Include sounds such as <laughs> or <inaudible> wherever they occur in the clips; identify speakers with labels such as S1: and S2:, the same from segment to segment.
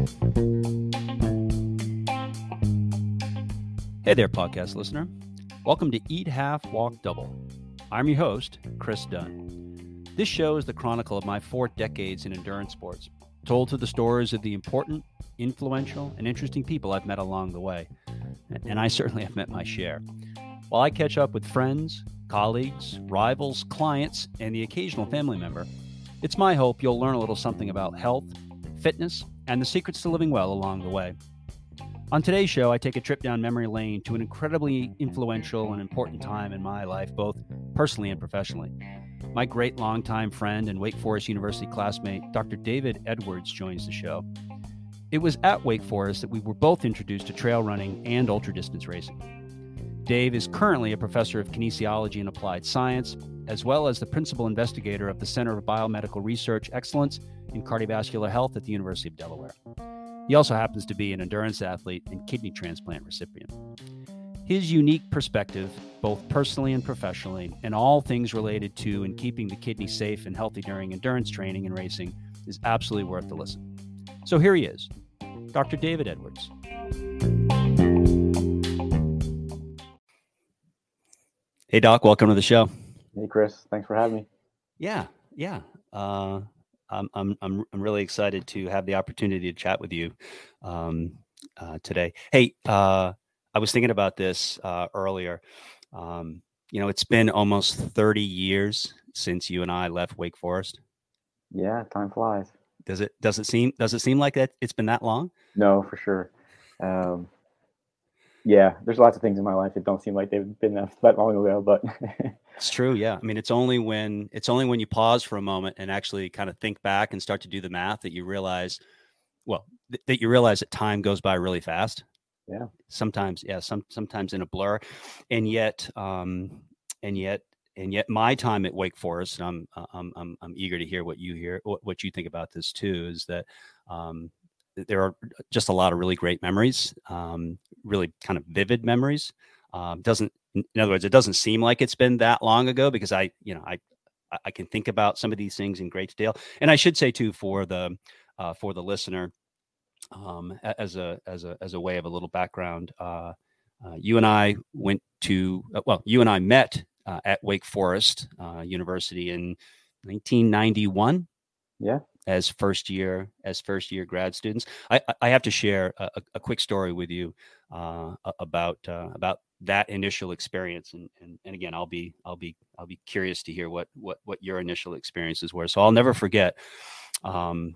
S1: Hey there, podcast listener. Welcome to Eat Half, Walk Double. I'm your host, Chris Dunn. This show is the chronicle of my four decades in endurance sports, told through the stories of the important, influential, and interesting people I've met along the way. And I certainly have met my share. While I catch up with friends, colleagues, rivals, clients, and the occasional family member, it's my hope you'll learn a little something about health, fitness, and the secrets to living well along the way. On today's show, I take a trip down memory lane to an incredibly influential and important time in my life, both personally and professionally. My great longtime friend and Wake Forest University classmate, Dr. David Edwards, joins the show. It was at Wake Forest that we were both introduced to trail running and ultra distance racing. Dave is currently a professor of kinesiology and applied science, as well as the principal investigator of the Center for Biomedical Research Excellence in Cardiovascular Health at the University of Delaware. He also happens to be an endurance athlete and kidney transplant recipient. His unique perspective, both personally and professionally, and all things related to and keeping the kidney safe and healthy during endurance training and racing is absolutely worth the listen. So here he is, Dr. David Edwards. Hey, Doc, welcome to the show.
S2: Hey, Chris, thanks for having me.
S1: Yeah, yeah. Uh, I'm, I'm, I'm, I'm really excited to have the opportunity to chat with you um, uh, today. Hey, uh, I was thinking about this uh, earlier. Um, you know, it's been almost 30 years since you and I left Wake Forest.
S2: Yeah, time flies.
S1: Does it does it seem does it seem like that it's been that long?
S2: No, for sure. Um, yeah, there's lots of things in my life that don't seem like they've been that, that long ago, but <laughs>
S1: It's true, yeah. I mean, it's only when it's only when you pause for a moment and actually kind of think back and start to do the math that you realize, well, th- that you realize that time goes by really fast.
S2: Yeah.
S1: Sometimes, yeah. Some sometimes in a blur, and yet, um, and yet, and yet, my time at Wake Forest, I'm I'm I'm, I'm eager to hear what you hear, what, what you think about this too. Is that um, there are just a lot of really great memories, um, really kind of vivid memories. Um, doesn't in other words, it doesn't seem like it's been that long ago because I, you know, I I can think about some of these things in great detail. And I should say too for the uh, for the listener, um, as a as a as a way of a little background, uh, uh, you and I went to uh, well, you and I met uh, at Wake Forest uh, University in 1991.
S2: Yeah.
S1: As first year as first year grad students, I I have to share a, a quick story with you about about that initial experience and, and and again i'll be i'll be i'll be curious to hear what what what your initial experiences were. So i'll never forget um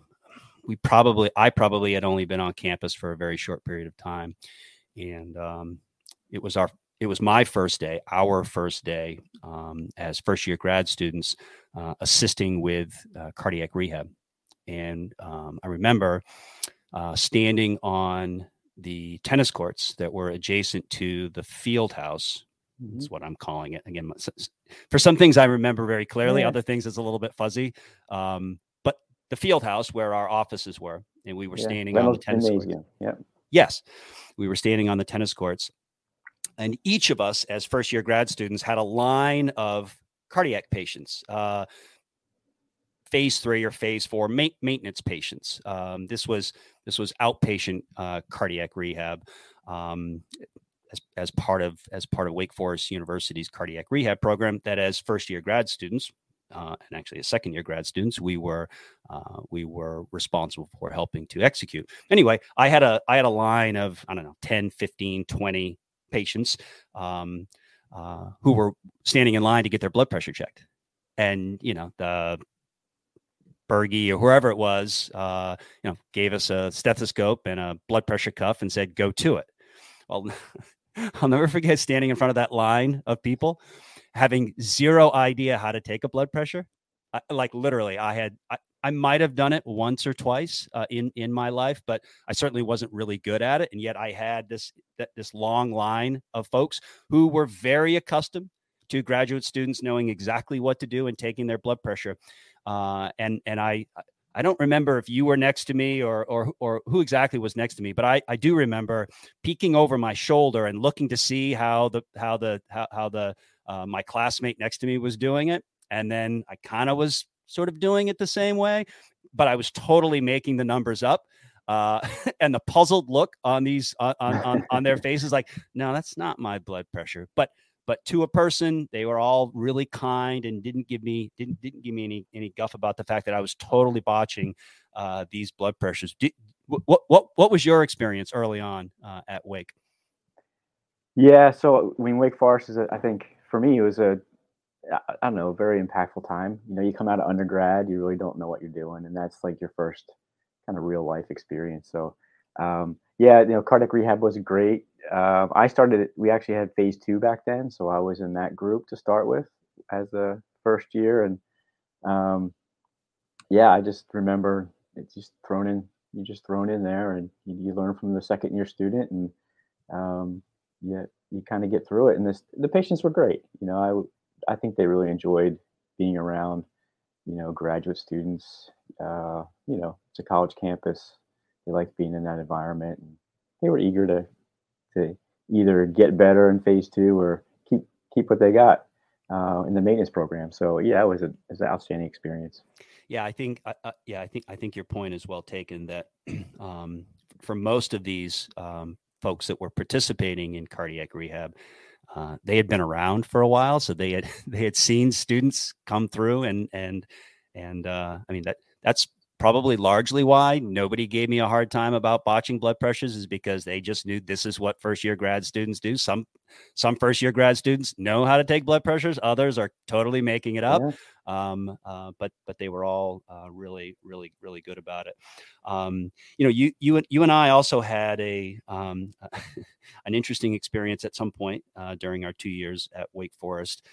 S1: we probably i probably had only been on campus for a very short period of time and um it was our it was my first day our first day um, as first year grad students uh, assisting with uh, cardiac rehab. And um, i remember uh, standing on the tennis courts that were adjacent to the field house. Mm-hmm. Is what I'm calling it. Again, for some things I remember very clearly, yeah. other things it's a little bit fuzzy. Um, but the field house where our offices were, and we were yeah. standing Reynolds on the tennis courts.
S2: Yeah.
S1: Yes, we were standing on the tennis courts, and each of us, as first year grad students, had a line of cardiac patients. Uh, phase three or phase four ma- maintenance patients. Um, this was this was outpatient uh, cardiac rehab um, as, as part of as part of Wake Forest University's cardiac rehab program. That as first year grad students. Uh, and actually, as second year grad students, we were uh, we were responsible for helping to execute. Anyway, I had a I had a line of I don't know 10, 15, 20 patients um, uh, who were standing in line to get their blood pressure checked and you know the Bergie or whoever it was, uh, you know, gave us a stethoscope and a blood pressure cuff and said, "Go to it." Well, <laughs> I'll never forget standing in front of that line of people, having zero idea how to take a blood pressure. I, like literally, I had I, I might have done it once or twice uh, in in my life, but I certainly wasn't really good at it. And yet, I had this this long line of folks who were very accustomed to graduate students knowing exactly what to do and taking their blood pressure. Uh, and and I I don't remember if you were next to me or or or who exactly was next to me, but I, I do remember peeking over my shoulder and looking to see how the how the how, how the uh, my classmate next to me was doing it, and then I kind of was sort of doing it the same way, but I was totally making the numbers up. uh, <laughs> and the puzzled look on these on, on on their <laughs> faces, like, no, that's not my blood pressure. But but to a person, they were all really kind and didn't give me didn't didn't give me any any guff about the fact that I was totally botching uh, these blood pressures. Did, what what what was your experience early on uh, at Wake?
S2: Yeah, so I mean, Wake Forest is, a, I think, for me, it was a, I don't know, very impactful time. You know, you come out of undergrad, you really don't know what you're doing, and that's like your first kind of real life experience. So, um, yeah, you know, cardiac rehab was great. Uh, I started. We actually had phase two back then, so I was in that group to start with as a first year, and um, yeah, I just remember it's just thrown in. You just thrown in there, and you, you learn from the second year student, and um, you you kind of get through it. And this the patients were great. You know, I I think they really enjoyed being around. You know, graduate students. Uh, you know, it's a college campus. They liked being in that environment, and they were eager to to either get better in phase two or keep keep what they got uh, in the maintenance program. So yeah, it was a it was an outstanding experience.
S1: Yeah, I think uh, uh yeah, I think I think your point is well taken. That <clears throat> um, for most of these um, folks that were participating in cardiac rehab, uh, they had been around for a while, so they had <laughs> they had seen students come through, and and and uh, I mean that that's probably largely why nobody gave me a hard time about botching blood pressures is because they just knew this is what first year grad students do. Some some first year grad students know how to take blood pressures. Others are totally making it up. Yeah. Um, uh, but but they were all uh, really really really good about it. Um, you know, you you you and I also had a um, <laughs> an interesting experience at some point uh, during our two years at Wake Forest.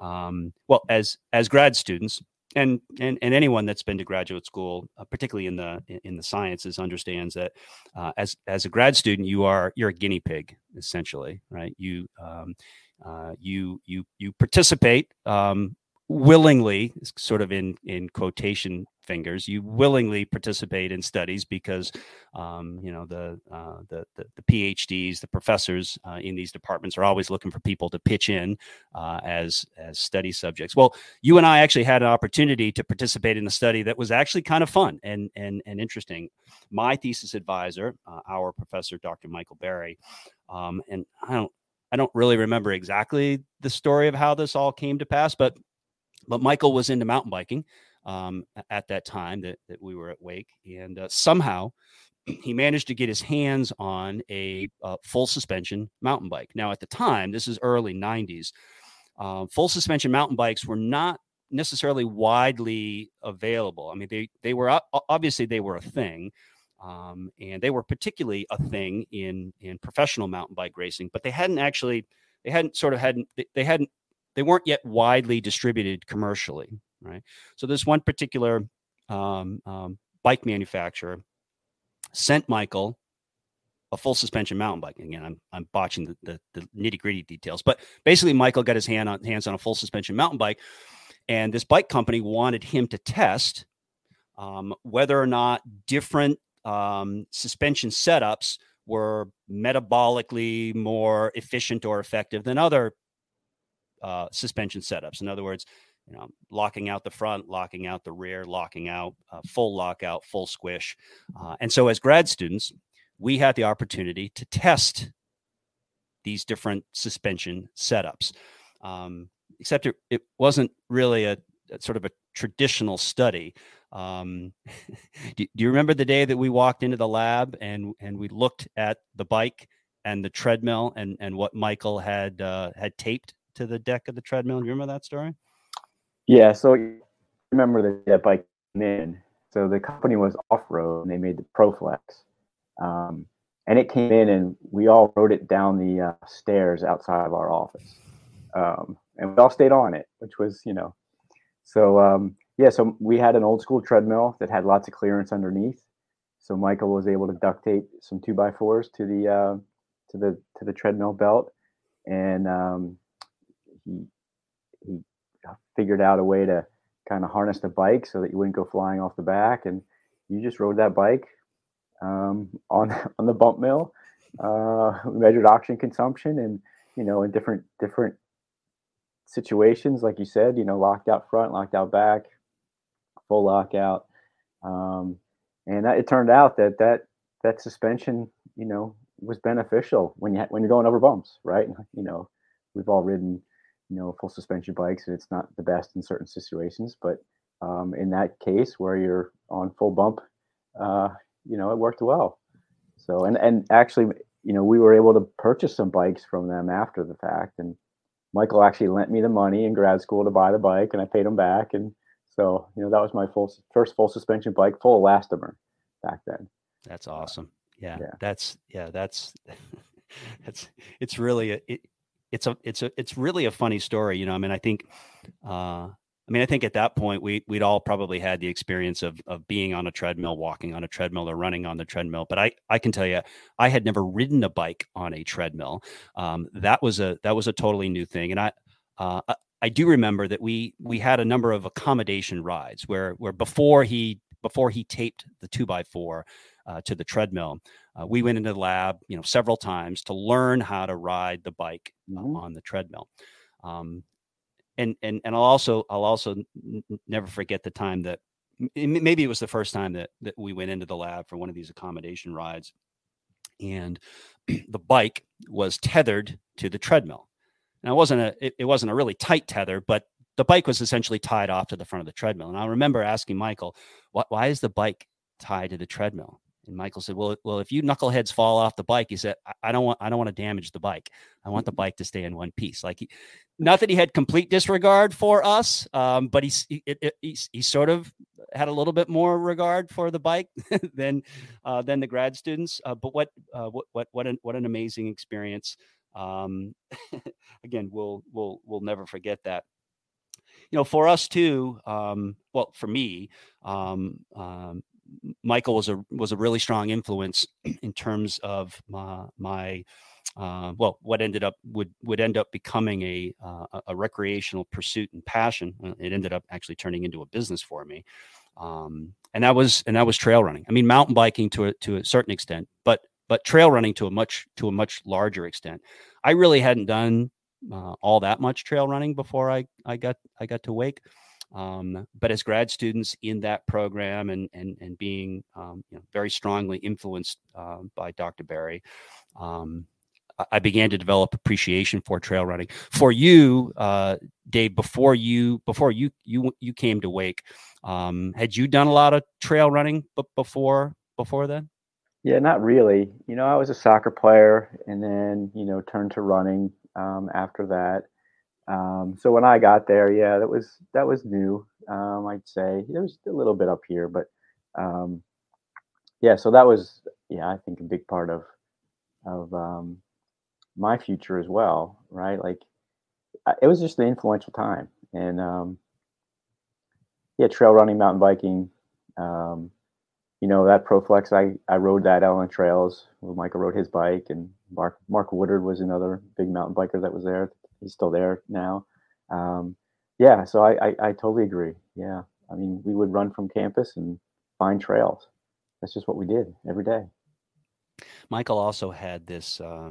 S1: Um, well, as as grad students, and and and anyone that's been to graduate school, uh, particularly in the in the sciences, understands that uh, as as a grad student, you are you're a guinea pig essentially, right? You um, uh, you you you participate um, willingly, sort of in in quotation fingers, you willingly participate in studies because um, you know the, uh, the, the the PhDs, the professors uh, in these departments are always looking for people to pitch in uh, as as study subjects. Well, you and I actually had an opportunity to participate in a study that was actually kind of fun and and and interesting. My thesis advisor, uh, our professor, Dr. Michael Berry, um, and I don't I don't really remember exactly the story of how this all came to pass, but but Michael was into mountain biking um, at that time that, that we were at Wake. And uh, somehow <clears throat> he managed to get his hands on a uh, full suspension mountain bike. Now, at the time, this is early 90s, uh, full suspension mountain bikes were not necessarily widely available. I mean, they, they were obviously they were a thing. Um, and they were particularly a thing in in professional mountain bike racing, but they hadn't actually they hadn't sort of hadn't they hadn't they weren't yet widely distributed commercially, right? So this one particular um, um, bike manufacturer sent Michael a full suspension mountain bike. Again, I'm I'm botching the, the, the nitty gritty details, but basically Michael got his hand on hands on a full suspension mountain bike, and this bike company wanted him to test um, whether or not different um, suspension setups were metabolically more efficient or effective than other uh, suspension setups. In other words, you know, locking out the front, locking out the rear, locking out uh, full lockout, full squish. Uh, and so, as grad students, we had the opportunity to test these different suspension setups. Um, except it, it, wasn't really a, a, sort of a traditional study. Um, <laughs> do, do, you remember the day that we walked into the lab and and we looked at the bike and the treadmill and and what Michael had uh, had taped to the deck of the treadmill. Do you remember that story?
S2: Yeah. So I remember that, bike came in. So the company was off road and they made the Proflex. Um, and it came in and we all rode it down the uh, stairs outside of our office. Um, and we all stayed on it, which was, you know, so um, yeah, so we had an old school treadmill that had lots of clearance underneath. So Michael was able to duct tape some two by fours to the uh, to the to the treadmill belt, and um, he he figured out a way to kind of harness the bike so that you wouldn't go flying off the back, and you just rode that bike um, on <laughs> on the bump mill. Uh, we measured oxygen consumption, and you know, in different different situations, like you said, you know, locked out front, locked out back, full lockout, um, and that, it turned out that that that suspension, you know, was beneficial when you when you're going over bumps, right? You know, we've all ridden, you know, full suspension bikes, and it's not the best in certain situations, but um, in that case where you're on full bump, uh, you know, it worked well. So and and actually, you know, we were able to purchase some bikes from them after the fact, and Michael actually lent me the money in grad school to buy the bike, and I paid him back, and so you know that was my full first full suspension bike, full elastomer back then.
S1: That's awesome. Yeah, yeah. that's yeah, that's <laughs> that's it's really a, it, it's a it's a it's really a funny story. You know, I mean, I think uh, I mean, I think at that point we we'd all probably had the experience of of being on a treadmill, walking on a treadmill, or running on the treadmill. But I I can tell you, I had never ridden a bike on a treadmill. Um, that was a that was a totally new thing, and I. Uh, I do remember that we we had a number of accommodation rides where where before he before he taped the two by four uh, to the treadmill, uh, we went into the lab, you know, several times to learn how to ride the bike uh, mm-hmm. on the treadmill. Um, and and and I'll also I'll also n- never forget the time that maybe it was the first time that that we went into the lab for one of these accommodation rides, and <clears throat> the bike was tethered to the treadmill. Now it wasn't a it, it wasn't a really tight tether, but the bike was essentially tied off to the front of the treadmill. And I remember asking Michael, why, why is the bike tied to the treadmill? And Michael said, "Well, well, if you knuckleheads fall off the bike, he said, I, I don't want, I don't want to damage the bike. I want the mm-hmm. bike to stay in one piece. Like, he, not that he had complete disregard for us, um, but he's he, he, he, sort of had a little bit more regard for the bike <laughs> than uh, than the grad students. Uh, but what uh, what what what an what an amazing experience. Um, <laughs> again, we'll we'll we'll never forget that you know, for us too, um, well, for me, um, um, Michael was a was a really strong influence in terms of my, my uh, well, what ended up would would end up becoming a uh, a recreational pursuit and passion. Uh, it ended up actually turning into a business for me, um, and that was and that was trail running. I mean, mountain biking to a to a certain extent, but but trail running to a much to a much larger extent. I really hadn't done uh, all that much trail running before I I got I got to Wake. Um, but as grad students in that program and and and being um, you know, very strongly influenced uh, by Dr. Berry, um, I began to develop appreciation for trail running. For you, uh, Dave, before you before you you you came to Wake, um, had you done a lot of trail running b- before before then?
S2: Yeah, not really. You know, I was a soccer player, and then you know turned to running um, after that. Um, so when I got there, yeah, that was that was new. Um, I'd say there was a little bit up here, but um, yeah, so that was yeah, I think a big part of of um, my future as well, right? Like it was just an influential time, and um, yeah, trail running, mountain biking. Um, you know that Pro-Flex, I I rode that on trails. Michael rode his bike, and Mark Mark Woodard was another big mountain biker that was there he's still there now. Um, yeah, so I, I, I totally agree. Yeah, I mean, we would run from campus and find trails. That's just what we did every day.
S1: Michael also had this. Uh,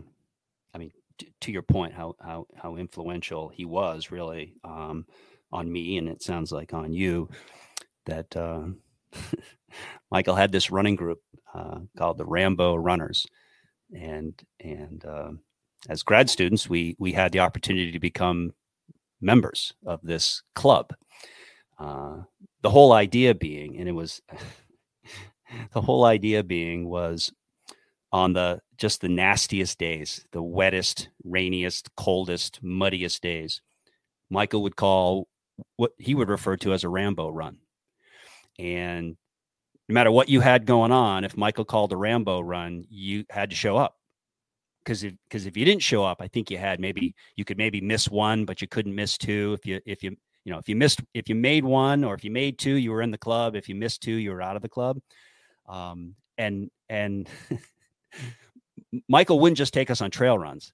S1: I mean, t- to your point, how how how influential he was really um, on me, and it sounds like on you. That uh, <laughs> Michael had this running group uh, called the Rambo Runners, and and uh, as grad students, we we had the opportunity to become members of this club. Uh, the whole idea being, and it was <laughs> the whole idea being was on the just the nastiest days, the wettest, rainiest, coldest, muddiest days, Michael would call what he would refer to as a Rambo run. And no matter what you had going on, if Michael called a Rambo run, you had to show up because if because if you didn't show up, I think you had maybe you could maybe miss one, but you couldn't miss two. If you if you you know if you missed if you made one or if you made two, you were in the club. If you missed two, you were out of the club. Um, and and <laughs> Michael wouldn't just take us on trail runs.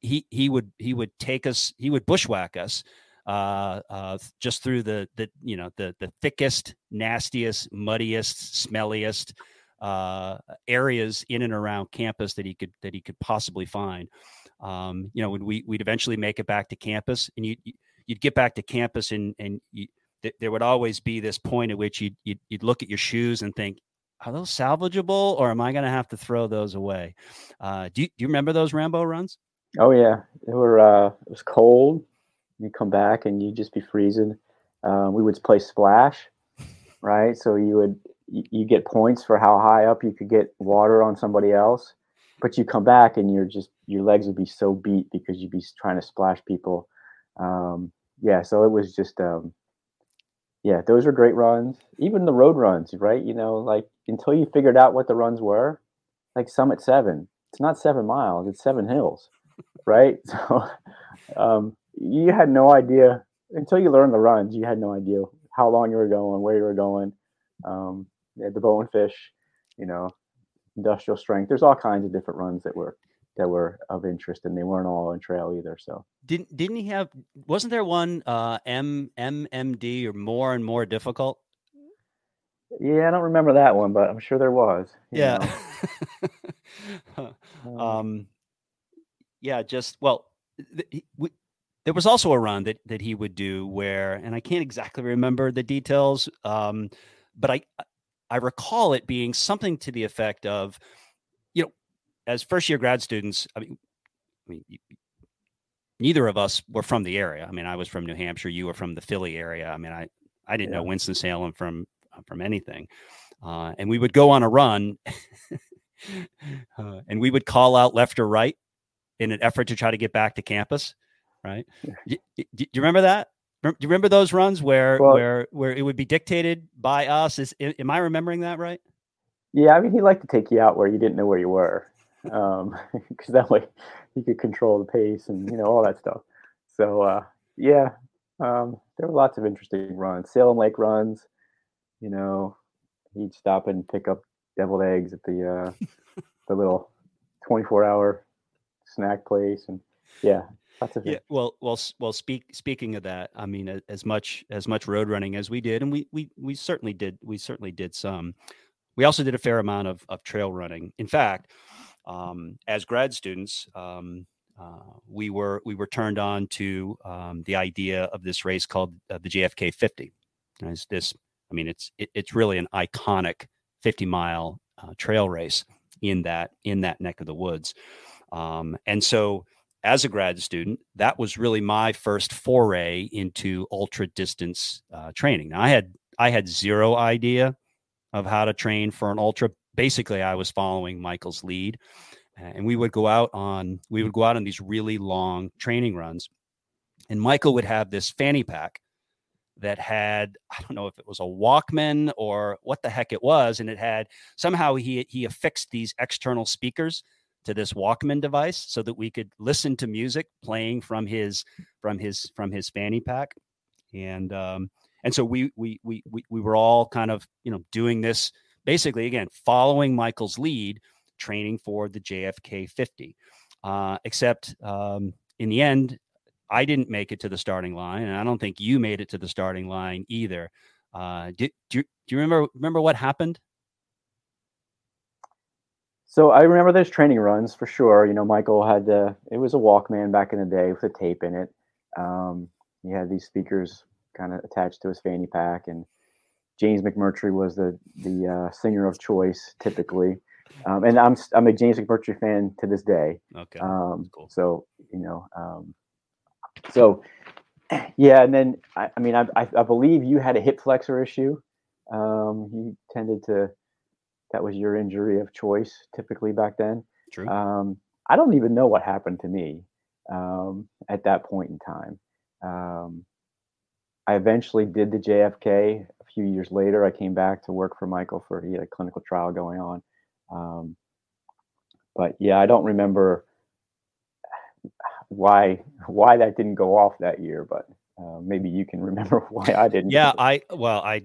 S1: He he would he would take us he would bushwhack us uh, uh, just through the the you know the the thickest, nastiest, muddiest, smelliest uh, areas in and around campus that he could that he could possibly find. Um, you know, when we we'd eventually make it back to campus, and you you'd get back to campus, and and you, th- there would always be this point at which you'd, you'd, you'd look at your shoes and think, are those salvageable or am I going to have to throw those away? Uh, do, you, do you remember those Rambo runs?
S2: Oh yeah, they were. Uh, it was cold. You come back and you'd just be freezing. Um, we would play splash, right? So you would you, get points for how high up you could get water on somebody else, but you come back and you're just your legs would be so beat because you'd be trying to splash people. Um, yeah, so it was just um, yeah, those were great runs. Even the road runs, right? You know, like until you figured out what the runs were, like Summit Seven, it's not seven miles, it's seven hills, right? <laughs> So um, you had no idea until you learned the runs. You had no idea how long you were going, where you were going. The bow and fish, you know, industrial strength. There's all kinds of different runs that were that were of interest, and they weren't all in trail either. So
S1: didn't didn't he have? Wasn't there one uh, M MMD or more and more difficult?
S2: Yeah, I don't remember that one, but I'm sure there was.
S1: Yeah. <laughs> um, um, yeah, just well, th- we, there was also a run that that he would do where, and I can't exactly remember the details, um, but I I recall it being something to the effect of, you know, as first year grad students. I mean, I mean, neither of us were from the area. I mean, I was from New Hampshire. You were from the Philly area. I mean, I I didn't yeah. know Winston Salem from from anything, uh, and we would go on a run, <laughs> uh, and we would call out left or right in an effort to try to get back to campus right? do, do, you remember that? Do you remember those runs where well, where where it would be dictated by us? Is am I remembering that right?
S2: Yeah, I mean, he liked to take you out where you didn't know where you were, because um, <laughs> that way he could control the pace and you know all that stuff. So uh, yeah, um, there were lots of interesting runs. Salem Lake runs, you know, he'd stop and pick up deviled eggs at the uh, <laughs> the little twenty four hour snack place, and yeah,
S1: yeah. Well, well, well. Speak. Speaking of that, I mean, as much as much road running as we did, and we we we certainly did. We certainly did some. We also did a fair amount of of trail running. In fact, um, as grad students, um, uh, we were we were turned on to um, the idea of this race called uh, the JFK 50. As this, I mean, it's it, it's really an iconic 50 mile uh, trail race in that in that neck of the woods, um, and so as a grad student, that was really my first foray into ultra distance uh, training. Now, I had I had zero idea of how to train for an ultra. Basically, I was following Michael's lead, and we would go out on we would go out on these really long training runs, and Michael would have this fanny pack that had I don't know if it was a Walkman or what the heck it was, and it had somehow he he affixed these external speakers to this Walkman device so that we could listen to music playing from his from his from his fanny pack, and um, and so we we we we we were all kind of you know doing this basically again following Michael's lead, training for the JFK 50. Uh, except um, in the end, I didn't make it to the starting line, and I don't think you made it to the starting line either. Uh, do, do, do you remember remember what happened?
S2: So I remember those training runs for sure. You know, Michael had the it was a Walkman back in the day with a tape in it. Um, he had these speakers kind of attached to his fanny pack, and James McMurtry was the the uh, singer of choice typically. Um, and I'm I'm a James McMurtry fan to this day.
S1: Okay,
S2: um, cool. So you know, um, so <clears throat> yeah, and then I, I mean I, I believe you had a hip flexor issue. Um, you tended to that was your injury of choice typically back then.
S1: True.
S2: Um, I don't even know what happened to me um, at that point in time. Um, I eventually did the JFK a few years later. I came back to work for Michael for he had a clinical trial going on. Um, but yeah, I don't remember <sighs> why why that didn't go off that year, but uh, maybe you can remember <laughs> why I didn't.
S1: Yeah, I well, I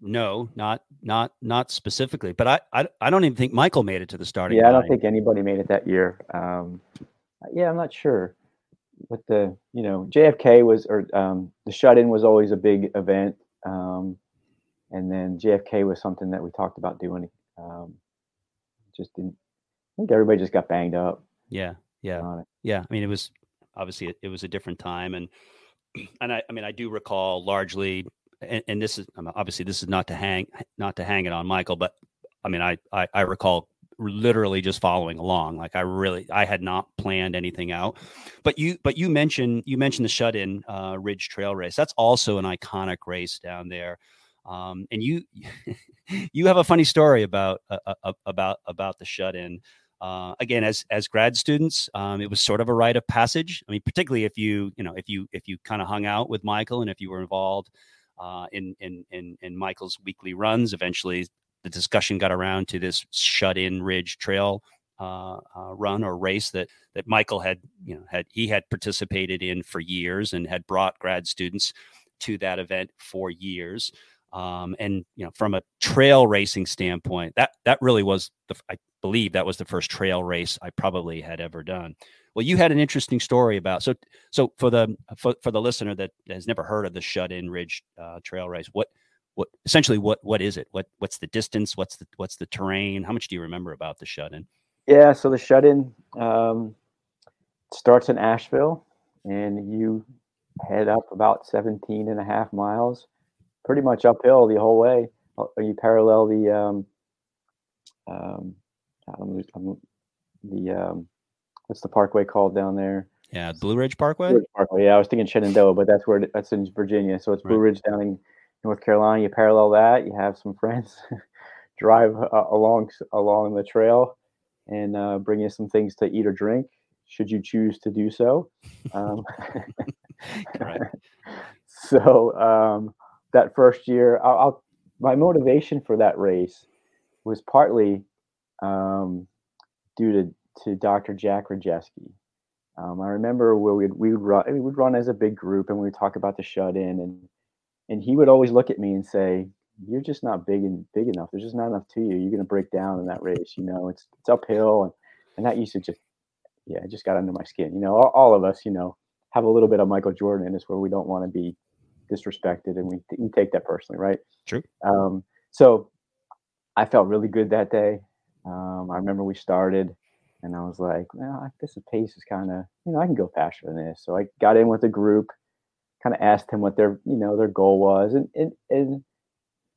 S1: no, not not not specifically, but I, I I don't even think Michael made it to the starting.
S2: Yeah, I don't think anybody made it that year. Um, yeah, I'm not sure. But the you know JFK was or um, the shut in was always a big event, um, and then JFK was something that we talked about doing. Um, just didn't. I think everybody just got banged up.
S1: Yeah, yeah, yeah. I mean, it was obviously it, it was a different time, and <clears throat> and I, I mean, I do recall largely and, and, this is obviously this is not to hang not to hang it on Michael, but I mean, I, I, I recall literally just following along. Like I really, I had not planned anything out. But you, but you mentioned you mentioned the shut in uh, Ridge Trail race. That's also an iconic race down there. Um, and you, <laughs> you have a funny story about uh, uh about about the shut in. Uh, again, as as grad students, um, it was sort of a rite of passage. I mean, particularly if you you know if you if you kind of hung out with Michael and if you were involved uh, in, in in in Michael's weekly runs. Eventually, the discussion got around to this shut-in Ridge Trail uh, uh, run or race that that Michael had you know had he had participated in for years and had brought grad students to that event for years. Um, and you know, from a trail racing standpoint, that that really was the I believe that was the first trail race I probably had ever done. Well, you had an interesting story about so so for the for, for the listener that has never heard of the Shut In Ridge uh, Trail Race, what what essentially what what is it? What what's the distance? What's the what's the terrain? How much do you remember about the Shut In?
S2: Yeah, so the Shut In um, starts in Asheville, and you head up about 17 and a half miles, pretty much uphill the whole way. Uh, you parallel the um, um, the um, what's the parkway called down there?
S1: Yeah, Blue Ridge Parkway.
S2: Blue Ridge Parkway. Yeah, I was thinking Shenandoah, but that's where that's in Virginia. So it's Blue. Ridge down in North Carolina. You parallel that. You have some friends <laughs> drive uh, along along the trail and uh, bring you some things to eat or drink, should you choose to do so. Um. <laughs> <laughs> So um, that first year, I'll, I'll, my motivation for that race was partly um, due to to Dr. Jack Rejeski. Um, I remember where we'd we would run we would run as a big group and we would talk about the shut in and and he would always look at me and say, "You're just not big and big enough. There's just not enough to you. You're going to break down in that race. You know, it's it's uphill." And and that used to just yeah, it just got under my skin. You know, all, all of us, you know, have a little bit of Michael Jordan in us where we don't want to be disrespected and we, we take that personally, right?
S1: True.
S2: Um, so I felt really good that day. Um, I remember we started and I was like, well, the pace is kind of, you know, I can go faster than this. So I got in with the group, kind of asked him what their, you know, their goal was, and and, and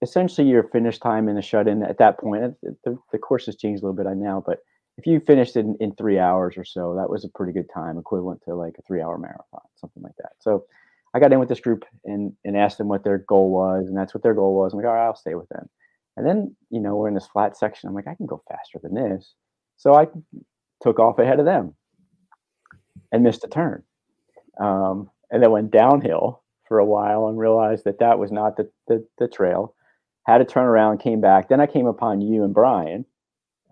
S2: essentially your finish time in the shut in at that point, the, the course has changed a little bit now, but if you finished in, in three hours or so, that was a pretty good time, equivalent to like a three hour marathon, something like that. So I got in with this group and and asked them what their goal was, and that's what their goal was. I'm like, all right, I'll stay with them. And then, you know, we're in this flat section. I'm like, I can go faster than this. So I took off ahead of them and missed a turn. Um, and then went downhill for a while and realized that that was not the, the, the, trail. Had to turn around, came back. Then I came upon you and Brian,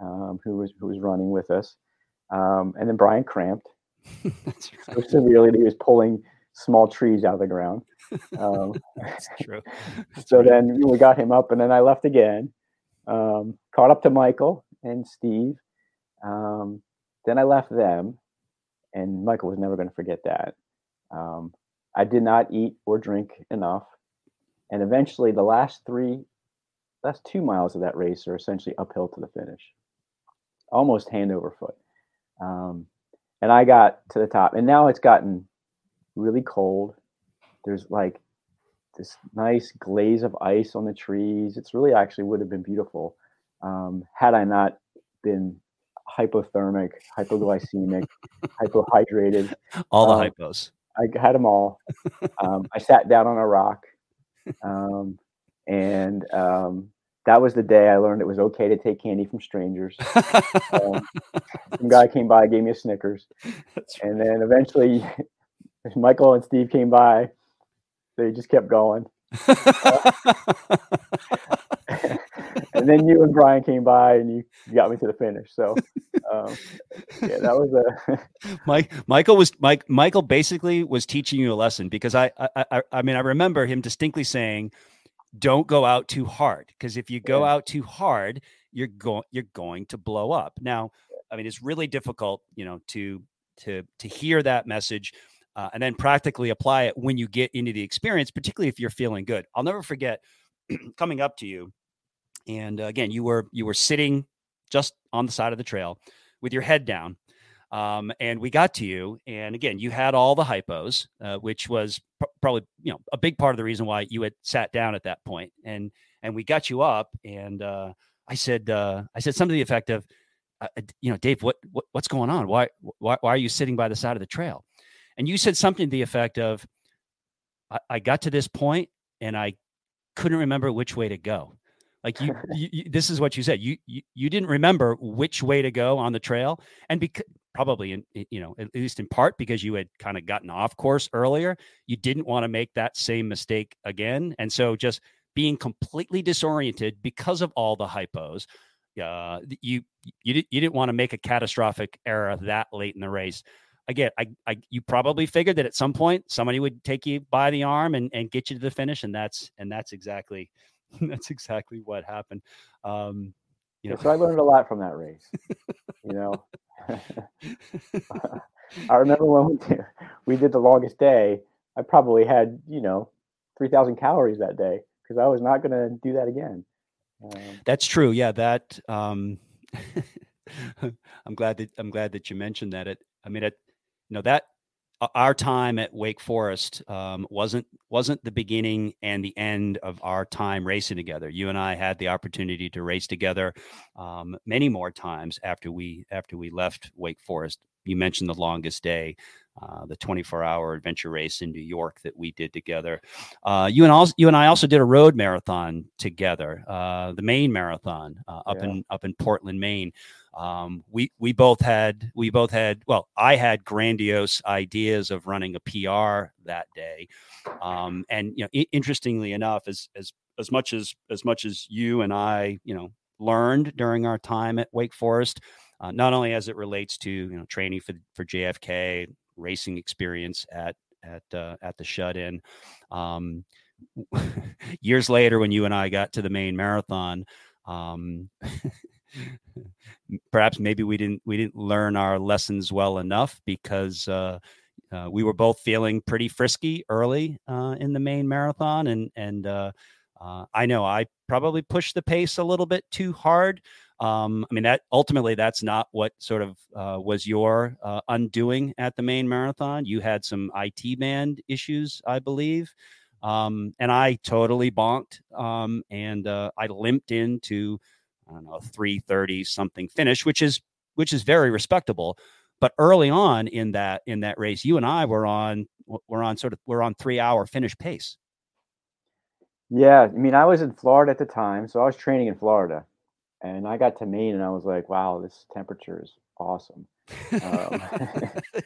S2: um, who was who was running with us. Um, and then Brian cramped <laughs> That's right. so severely that he was pulling small trees out of the ground. <laughs> Um, That's true. That's so then we got him up, and then I left again. Um, caught up to Michael and Steve. Um, then I left them, and Michael was never going to forget that. Um, I did not eat or drink enough, and eventually, the last three, last two miles of that race are essentially uphill to the finish, almost hand over foot. Um, and I got to the top, and now it's gotten really cold. There's like this nice glaze of ice on the trees. It's really actually would have been beautiful um, had I not been hypothermic, hypoglycemic, hypohydrated. <laughs>
S1: All the um, hypos.
S2: I had them all. Um, I sat down on a rock, um, and um, that was the day I learned it was okay to take candy from strangers. Um, some guy came by, gave me a Snickers, <laughs> and then eventually <laughs> Michael and Steve came by. They just kept going. And then you and Brian came by and you, got me to the finish. So <laughs> um, yeah, that was a <laughs>
S1: Mike. Michael was Mike. Michael basically was teaching you a lesson because I, I, I, I mean, I remember him distinctly saying, "Don't go out too hard because if you go yeah. out too hard, you're going you're going to blow up." Now, I mean, it's really difficult, you know, to to to hear that message. Uh, and then practically apply it when you get into the experience, particularly if you're feeling good. I'll never forget <clears throat> coming up to you and uh, again, you were you were sitting just on the side of the trail with your head down. Um, and we got to you, and again, you had all the hypos, uh, which was pr- probably you know a big part of the reason why you had sat down at that point. And and we got you up, and uh, I said, uh, I said something to the effect of, uh, uh, you know, Dave, what, what what's going on? Why, why why are you sitting by the side of the trail? And you said something to the effect of, I, I got to this point and I couldn't remember which way to go. Like you, <laughs> you, you, this is what you said. You, you you didn't remember which way to go on the trail, and because probably in you know at least in part because you had kind of gotten off course earlier, you didn't want to make that same mistake again, and so just being completely disoriented because of all the hypos. Uh, you you, you didn't want to make a catastrophic error that late in the race again, I, I you probably figured that at some point somebody would take you by the arm and, and get you to the finish, and that's and that's exactly <laughs> that's exactly what happened. Um,
S2: you know. So I learned a lot from that race. you know, <laughs> <laughs> I remember when we did, we did the longest day. I probably had you know three thousand calories that day because I was not going to do that again.
S1: Um, that's true. Yeah, that. Um, I'm glad that I'm glad that you mentioned that. It. I mean, it you know that our time at Wake Forest um, wasn't wasn't the beginning and the end of our time racing together. You and I had the opportunity to race together um, many more times after we after we left Wake Forest. You mentioned the longest day, uh, the 24 hour adventure race in New York that we did together. Uh, you and also, you and I also did a road marathon together, uh, the Maine Marathon uh, up yeah. in up in Portland, Maine. Um, we we both had we both had well, I had grandiose ideas of running a PR that day, um, and you know, I- interestingly enough, as as as much as as much as you and I, you know, learned during our time at Wake Forest. Uh, not only as it relates to you know training for for JFK, racing experience at at uh, at the shut in. Um, <laughs> years later, when you and I got to the Maine marathon, um, <laughs> perhaps maybe we didn't we didn't learn our lessons well enough because uh, uh, we were both feeling pretty frisky early uh, in the Maine marathon, and and uh, uh, I know I probably pushed the pace a little bit too hard. Um, I mean, that ultimately that's not what sort of uh, was your undoing at the Maine marathon. You had some IT band issues, I believe, um, and I totally bonked, um, and I limped into I don't know three thirty something finish, which is which is very respectable. But early on in that in that race, you and I were on we're on sort of we're on three hour finish pace.
S2: Yeah, I mean, I was in Florida at the time, so I was training in Florida and I got to Maine and I was like, wow, this temperature is awesome. Um, <laughs>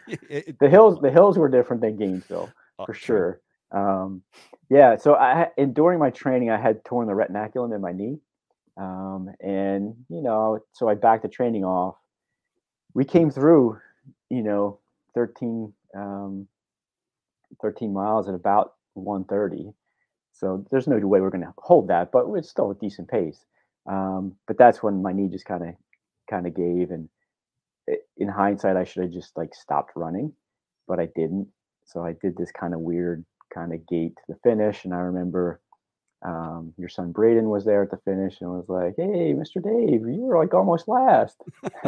S2: <laughs> the hills, the hills were different than Gainesville oh, for sure. Um, yeah, so I and during my training, I had torn the retinaculum in my knee, um, and you know, so I backed the training off. We came through, you know, 13, um, 13 miles at about 130. So there's no way we're going to hold that, but it's still a decent pace. Um, but that's when my knee just kind of kind of gave, and in hindsight, I should have just like stopped running, but I didn't. So I did this kind of weird kind of gait to the finish, and I remember um, your son Braden was there at the finish and was like, "Hey, Mr. Dave, you were like almost last." <laughs>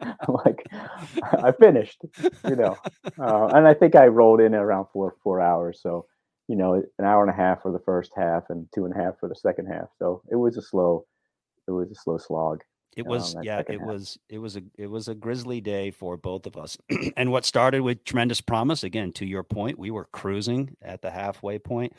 S2: I'm like, <laughs> "I finished," you know, uh, and I think I rolled in around four four hours. So, you know, an hour and a half for the first half and two and a half for the second half. So it was a slow it was a slow slog.
S1: It was um, yeah, it was it was a it was a grisly day for both of us. <clears throat> and what started with tremendous promise, again, to your point, we were cruising at the halfway point.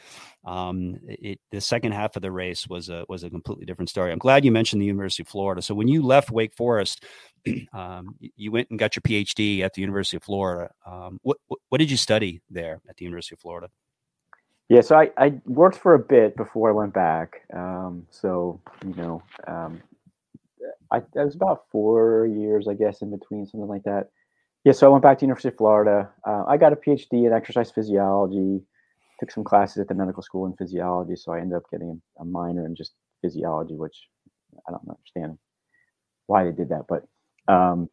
S1: Um, it the second half of the race was a was a completely different story. I'm glad you mentioned the University of Florida. So when you left Wake Forest, <clears throat> um, you went and got your PhD at the University of Florida. Um, what, what what did you study there at the University of Florida?
S2: Yeah, so I, I worked for a bit before I went back. Um, so you know, um, I was about four years, I guess, in between something like that. Yeah, so I went back to University of Florida. Uh, I got a PhD in exercise physiology. Took some classes at the medical school in physiology, so I ended up getting a minor in just physiology, which I don't understand why they did that. But um,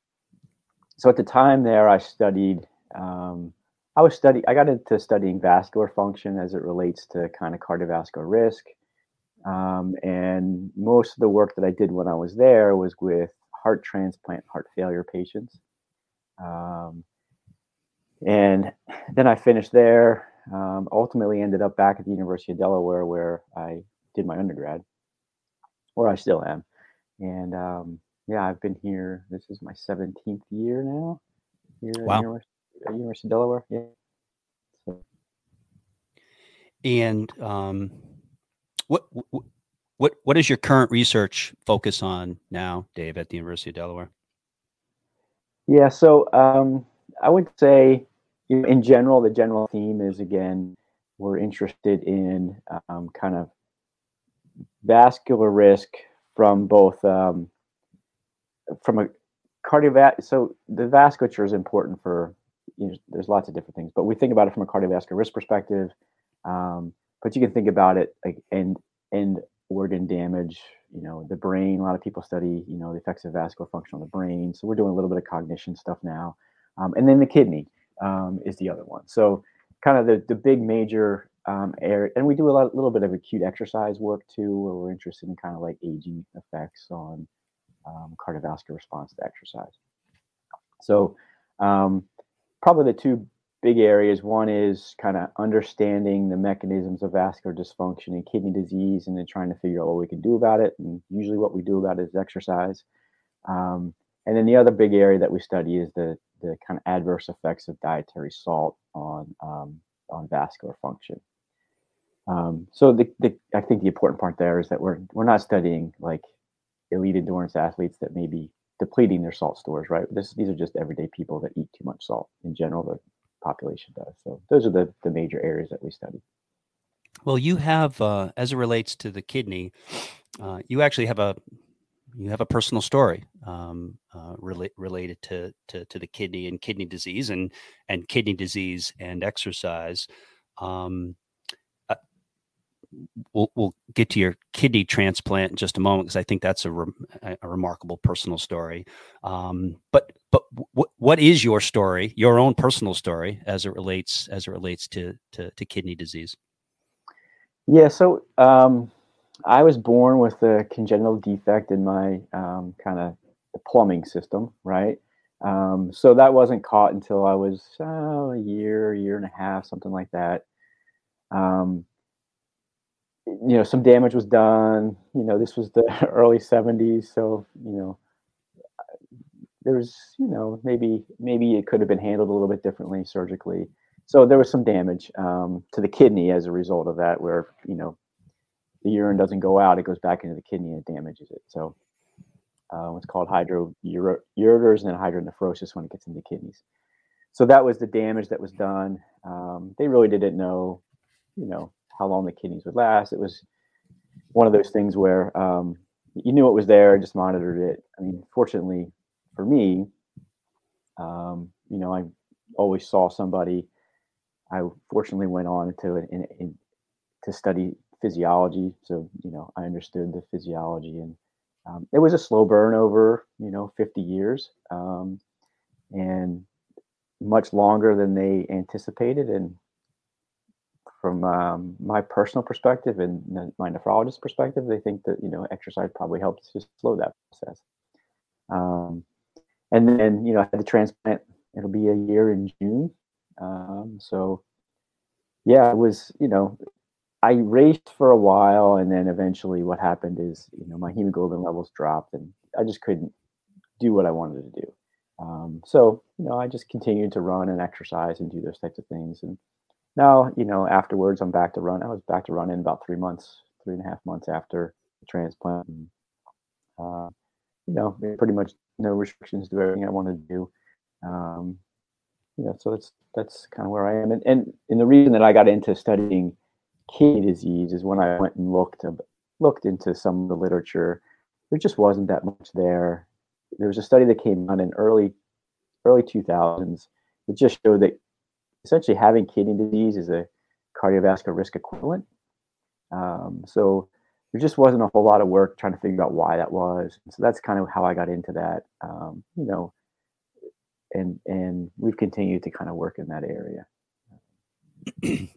S2: so at the time there, I studied um, I was study. I got into studying vascular function as it relates to kind of cardiovascular risk, um, and most of the work that I did when I was there was with heart transplant, heart failure patients. Um, and then I finished there. Um, ultimately, ended up back at the University of Delaware, where I did my undergrad, where I still am. and um, yeah, I've been here. This is my 17th year now here
S1: wow.
S2: at University, University of Delaware. Yeah. So.
S1: And um, what what what is your current research focus on now, Dave, at the University of Delaware?
S2: Yeah, so um, I would say, in general, the general theme is again, we're interested in um, kind of vascular risk from both um, from a cardiovascular. So the vasculature is important for you know, there's lots of different things, but we think about it from a cardiovascular risk perspective. Um, but you can think about it like end end organ damage. You know, the brain. A lot of people study you know the effects of vascular function on the brain. So we're doing a little bit of cognition stuff now, um, and then the kidney um, is the other one. So kind of the the big major um, area, and we do a lot, little bit of acute exercise work too, where we're interested in kind of like aging effects on um, cardiovascular response to exercise. So, um, probably the two big areas one is kind of understanding the mechanisms of vascular dysfunction and kidney disease, and then trying to figure out what we can do about it. And usually, what we do about it is exercise. Um, and then the other big area that we study is the the kind of adverse effects of dietary salt on um, on vascular function. Um, so the, the, I think the important part there is that we're we're not studying like elite endurance athletes that may be depleting their salt stores, right? This, these are just everyday people that eat too much salt. In general, the population does. So those are the the major areas that we study.
S1: Well, you have, uh, as it relates to the kidney, uh, you actually have a you have a personal story um, uh, rela- related to, to, to the kidney and kidney disease and and kidney disease and exercise. Um, we'll we'll get to your kidney transplant in just a moment because I think that's a, re- a remarkable personal story. Um, but but w- what is your story, your own personal story, as it relates as it relates to to, to kidney disease?
S2: Yeah, so um, I was born with a congenital defect in my um, kind of plumbing system, right? Um, so that wasn't caught until I was uh, a year, year and a half, something like that. Um, you know some damage was done you know this was the <laughs> early 70s so you know there's you know maybe maybe it could have been handled a little bit differently surgically. So there was some damage um, to the kidney as a result of that where you know the urine doesn't go out it goes back into the kidney and it damages it. So uh, what's called hydroureters and then hydronephrosis when it gets into the kidneys. So that was the damage that was done. Um, they really didn't know you know how long the kidneys would last. It was one of those things where um, you knew it was there, and just monitored it. I mean, fortunately for me, um, you know, I always saw somebody. I fortunately went on to in, in, to study physiology, so you know, I understood the physiology, and um, it was a slow burn over you know 50 years, um, and much longer than they anticipated, and from um, my personal perspective and my nephrologist perspective, they think that you know exercise probably helps to slow that process. Um, and then you know I had the transplant. It'll be a year in June. Um, so yeah, it was you know I raced for a while, and then eventually what happened is you know my hemoglobin levels dropped, and I just couldn't do what I wanted to do. Um, so you know I just continued to run and exercise and do those types of things, and now, you know, afterwards, I'm back to run. I was back to run in about three months, three and a half months after the transplant. And, uh, you know, pretty much no restrictions, to everything I want to do. Um, so that's that's kind of where I am. And, and and the reason that I got into studying kidney disease is when I went and looked looked into some of the literature. There just wasn't that much there. There was a study that came out in early early 2000s that just showed that essentially having kidney disease is a cardiovascular risk equivalent. Um, so there just wasn't a whole lot of work trying to figure out why that was. So that's kind of how I got into that. Um, you know, and and we've continued to kind of work in that area. <clears throat>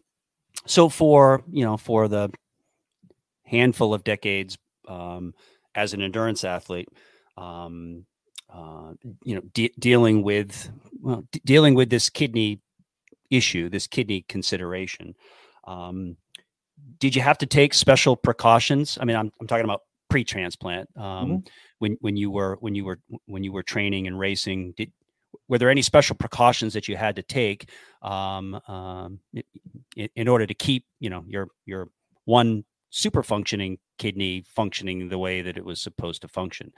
S1: so for you know for the handful of decades um, as an endurance athlete, um, uh, you know, de- dealing with well, dealing with this kidney issue, this kidney consideration. Um, did you have to take special precautions? I mean, I'm, I'm talking about pre-transplant. Um, mm-hmm. when when you were when you were when you were training and racing? Did were there any special precautions that you had to take um, um, in, in, order to keep you know your your one super functioning kidney functioning the way that it was supposed to function?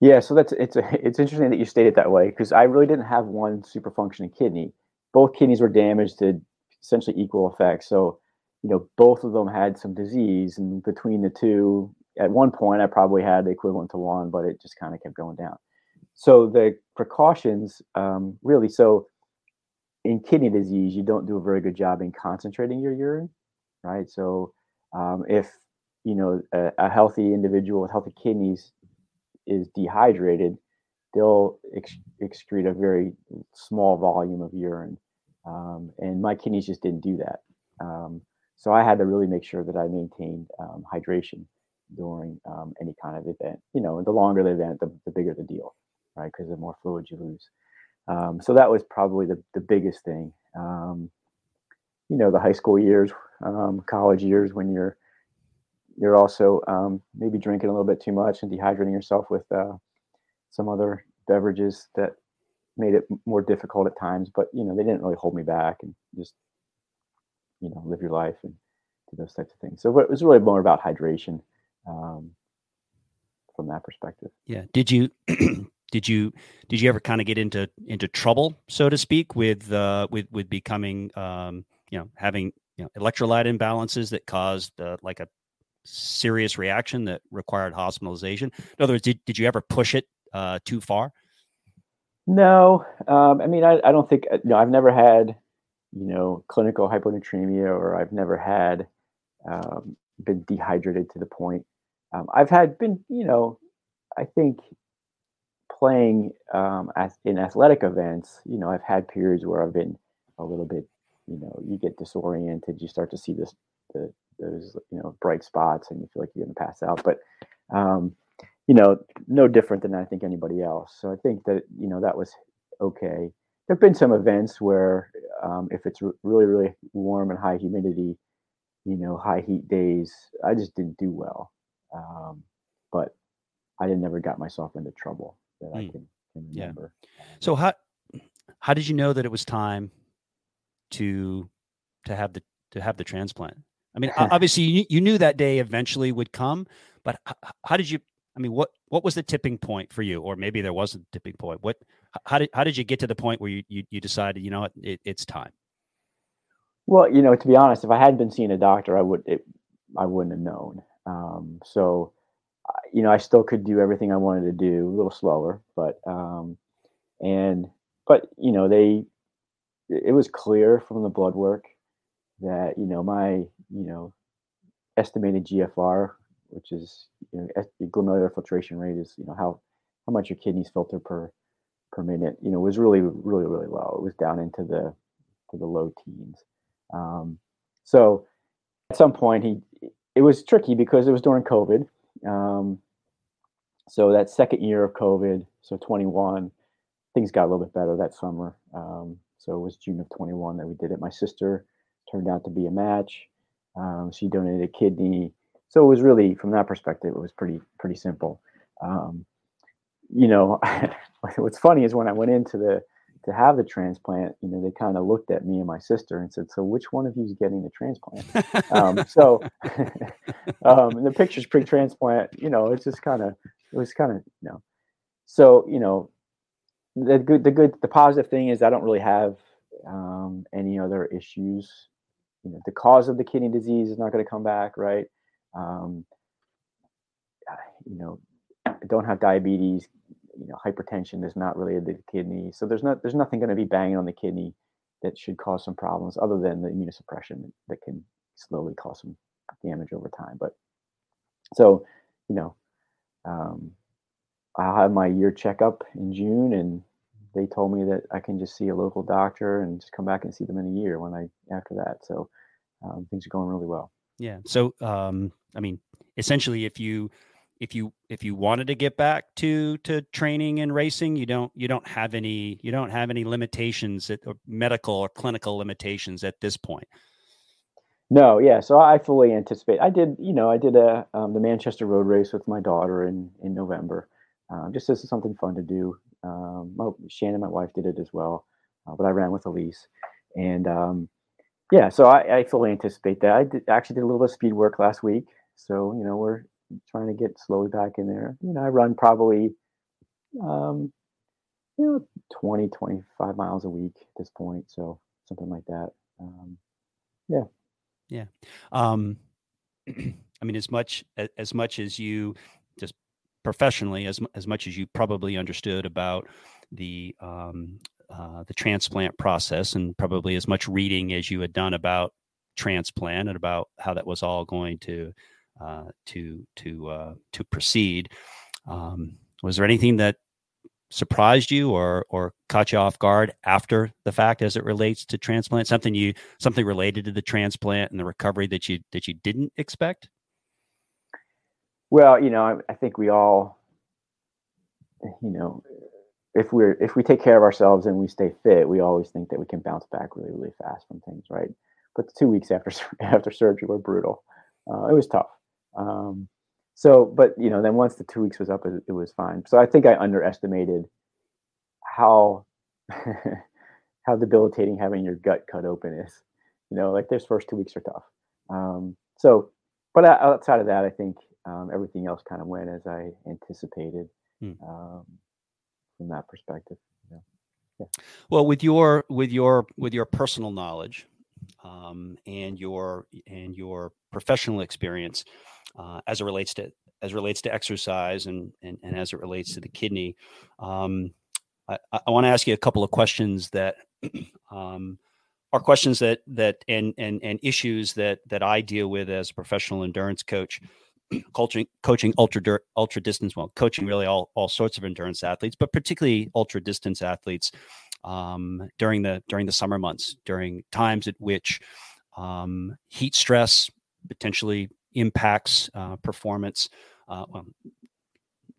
S2: Yeah, so that's it's a, <laughs> it's interesting that you state it that way because I really didn't have one super functioning kidney. Both kidneys were damaged to essentially equal effects. So, you know, both of them had some disease, and between the two, at one point, I probably had the equivalent to one, but it just kind of kept going down. So the precautions, um, really, so in kidney disease, you don't do a very good job in concentrating your urine, right? So um, if you know a, a, healthy individual with healthy kidneys is dehydrated, they'll ex- excrete a very small volume of urine, um, and my kidneys just didn't do that. Um, so I had to really make sure that I maintained um, hydration during um, any kind of event. You know, the longer the event, the, the bigger the deal right? Because the more fluid you lose. Um, so that was probably the, the biggest thing. Um, you know, the high school years, college years, when you're you're also maybe drinking a little bit too much and dehydrating yourself with uh, some other beverages that made it more difficult at times. But you know, they didn't really hold me back and just you know live your life and do those types of things. So it was really more about hydration um, from that perspective.
S1: Yeah. Did you <clears throat> did you did you ever kind of get into into trouble so to speak with uh with with becoming um you know having you know electrolyte imbalances that caused uh, like a serious reaction that required hospitalization in other words did, did you ever push it uh too far
S2: no um i mean i, I don't think uh, no i've never had you know clinical hyponatremia or i've never had um, been dehydrated to the point um, i've had been you know i think playing um, as in athletic events, you know, I've had periods where I've been a little bit, you know, you get disoriented, you start to see this, the, those, you know, bright spots, and you feel like you're going to pass out. But, um, you know, no different than I think anybody else. So I think that you know that was okay. There've been some events where, um, if it's really really warm and high humidity, you know, high heat days, I just didn't do well. Um, but I never got myself into trouble that mm. I can, can remember.
S1: Yeah. So how how did you know that it was time to to have the to have the transplant? I mean, <laughs> obviously you, you knew that day eventually would come, but how did you? I mean, what what was the tipping point for you, or maybe there wasn't a tipping point? What how did how did you get to the point where you you, you decided you know what it, it's time?
S2: Well, you know, to be honest, if I had been seeing a doctor, I would it, I wouldn't have known. Um, so you know, I still could do everything I wanted to do a little slower, but um, and but you know, they it was clear from the blood work that you know my you know estimated GFR, which is you know glomerular filtration rate, is you know how how much your kidneys filter per per minute. You know, was really really really low. It was down into the to the low teens. Um, so at some point, he it was tricky because it was during COVID um, so that second year of COVID, so 21, things got a little bit better that summer. Um, so it was June of 21 that we did it. My sister turned out to be a match. Um, she donated a kidney. So it was really, from that perspective, it was pretty pretty simple. Um, you know, <laughs> what's funny is when I went into the to have the transplant, you know, they kind of looked at me and my sister and said, "So which one of you is getting the transplant?" um, <laughs> so <laughs> um, the pictures pre-transplant, you know, it's just kind of it was kind of you know, so you know, the good the good the positive thing is I don't really have um, any other issues. You know, the cause of the kidney disease is not going to come back, right? Um, you know, don't have diabetes you know hypertension is not related to the kidney so there's not there's nothing going to be banging on the kidney that should cause some problems other than the immunosuppression that can slowly cause some damage over time but so you know um, i'll have my year checkup in june and they told me that i can just see a local doctor and just come back and see them in a year when i after that so um, things are going really well
S1: yeah so um, i mean essentially if you if you if you wanted to get back to to training and racing you don't you don't have any you don't have any limitations that or medical or clinical limitations at this point
S2: No, yeah. So I fully anticipate. I did, you know, I did a um, the Manchester Road Race with my daughter in in November, um, just as something fun to do. Um, my, Shannon, my wife, did it as well, uh, but I ran with Elise, and um, yeah. So I, I fully anticipate that. I did, actually did a little bit of speed work last week, so you know we're trying to get slowly back in there. You know, I run probably, um, you know, 20, 25 miles a week at this point, so something like that. Um, yeah.
S1: Yeah. Um, <clears throat> I mean, as much as much as you just professionally, as as much as you probably understood about the um, uh, the transplant process, and probably as much reading as you had done about transplant and about how that was all going to uh, to to uh, to proceed. Um, was there anything that surprised you or or caught you off guard after the fact as it relates to transplant something you something related to the transplant and the recovery that you that you didn't expect
S2: well you know i, I think we all you know if we're if we take care of ourselves and we stay fit we always think that we can bounce back really really fast from things right but the two weeks <laughs> after after surgery were brutal uh, it was tough um, so, but you know, then once the two weeks was up, it, it was fine. So I think I underestimated how <laughs> how debilitating having your gut cut open is. You know, like those first two weeks are tough. Um, so, but outside of that, I think um, everything else kind of went as I anticipated hmm. um, from that perspective. Yeah.
S1: yeah. Well, with your with your with your personal knowledge um, and your and your professional experience, uh, as it relates to as it relates to exercise and and, and as it relates to the kidney. Um, I, I want to ask you a couple of questions that <clears throat> um, are questions that that and and and issues that that I deal with as a professional endurance coach. Coaching coaching ultra ultra distance well coaching really all all sorts of endurance athletes but particularly ultra distance athletes um, during the during the summer months during times at which um, heat stress potentially impacts uh, performance. Uh, well,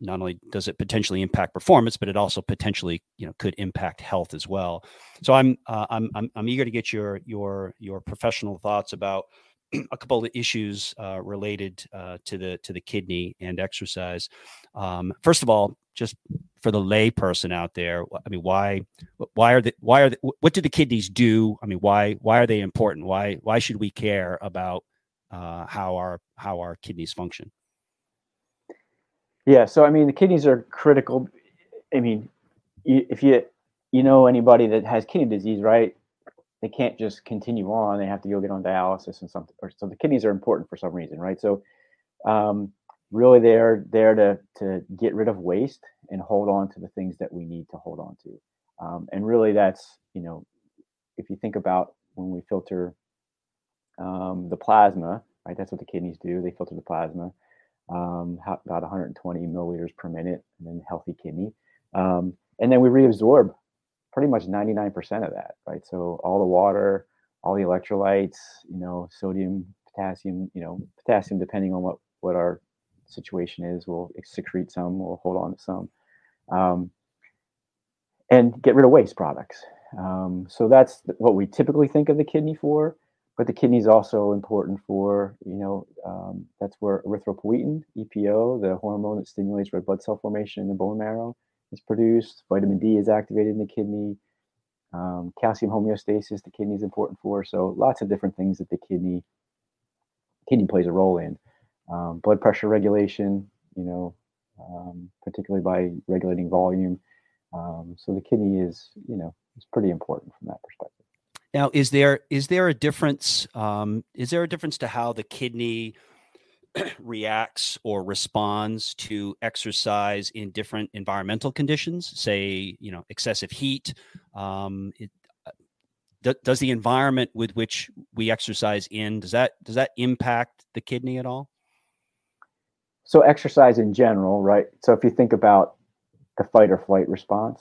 S1: not only does it potentially impact performance, but it also potentially, you know, could impact health as well. So I'm uh, I'm, I'm I'm eager to get your your your professional thoughts about <clears throat> a couple of issues uh, related uh, to the to the kidney and exercise. Um, first of all, just for the lay person out there, I mean, why why are the why are the, what do the kidneys do? I mean, why why are they important? Why why should we care about uh, how our how our kidneys function.
S2: Yeah, so I mean, the kidneys are critical. I mean, if you you know anybody that has kidney disease, right? They can't just continue on; they have to go get on dialysis and something. Or, so the kidneys are important for some reason, right? So, um, really, they're there to to get rid of waste and hold on to the things that we need to hold on to. Um, and really, that's you know, if you think about when we filter um, the plasma, right? That's what the kidneys do. They filter the plasma, um, about 120 milliliters per minute, and then healthy kidney. Um, and then we reabsorb pretty much 99% of that, right? So all the water, all the electrolytes, you know, sodium, potassium, you know, potassium, depending on what, what our situation is, we'll secrete some, we'll hold on to some. Um, and get rid of waste products. Um, so that's what we typically think of the kidney for but the kidney is also important for you know um, that's where erythropoietin epo the hormone that stimulates red blood cell formation in the bone marrow is produced vitamin d is activated in the kidney um, calcium homeostasis the kidney is important for so lots of different things that the kidney kidney plays a role in um, blood pressure regulation you know um, particularly by regulating volume um, so the kidney is you know is pretty important from that perspective
S1: now, is there is there a difference? Um, is there a difference to how the kidney <clears throat> reacts or responds to exercise in different environmental conditions? Say, you know, excessive heat. Um, it, uh, does the environment with which we exercise in does that does that impact the kidney at all?
S2: So exercise in general, right? So if you think about the fight or flight response,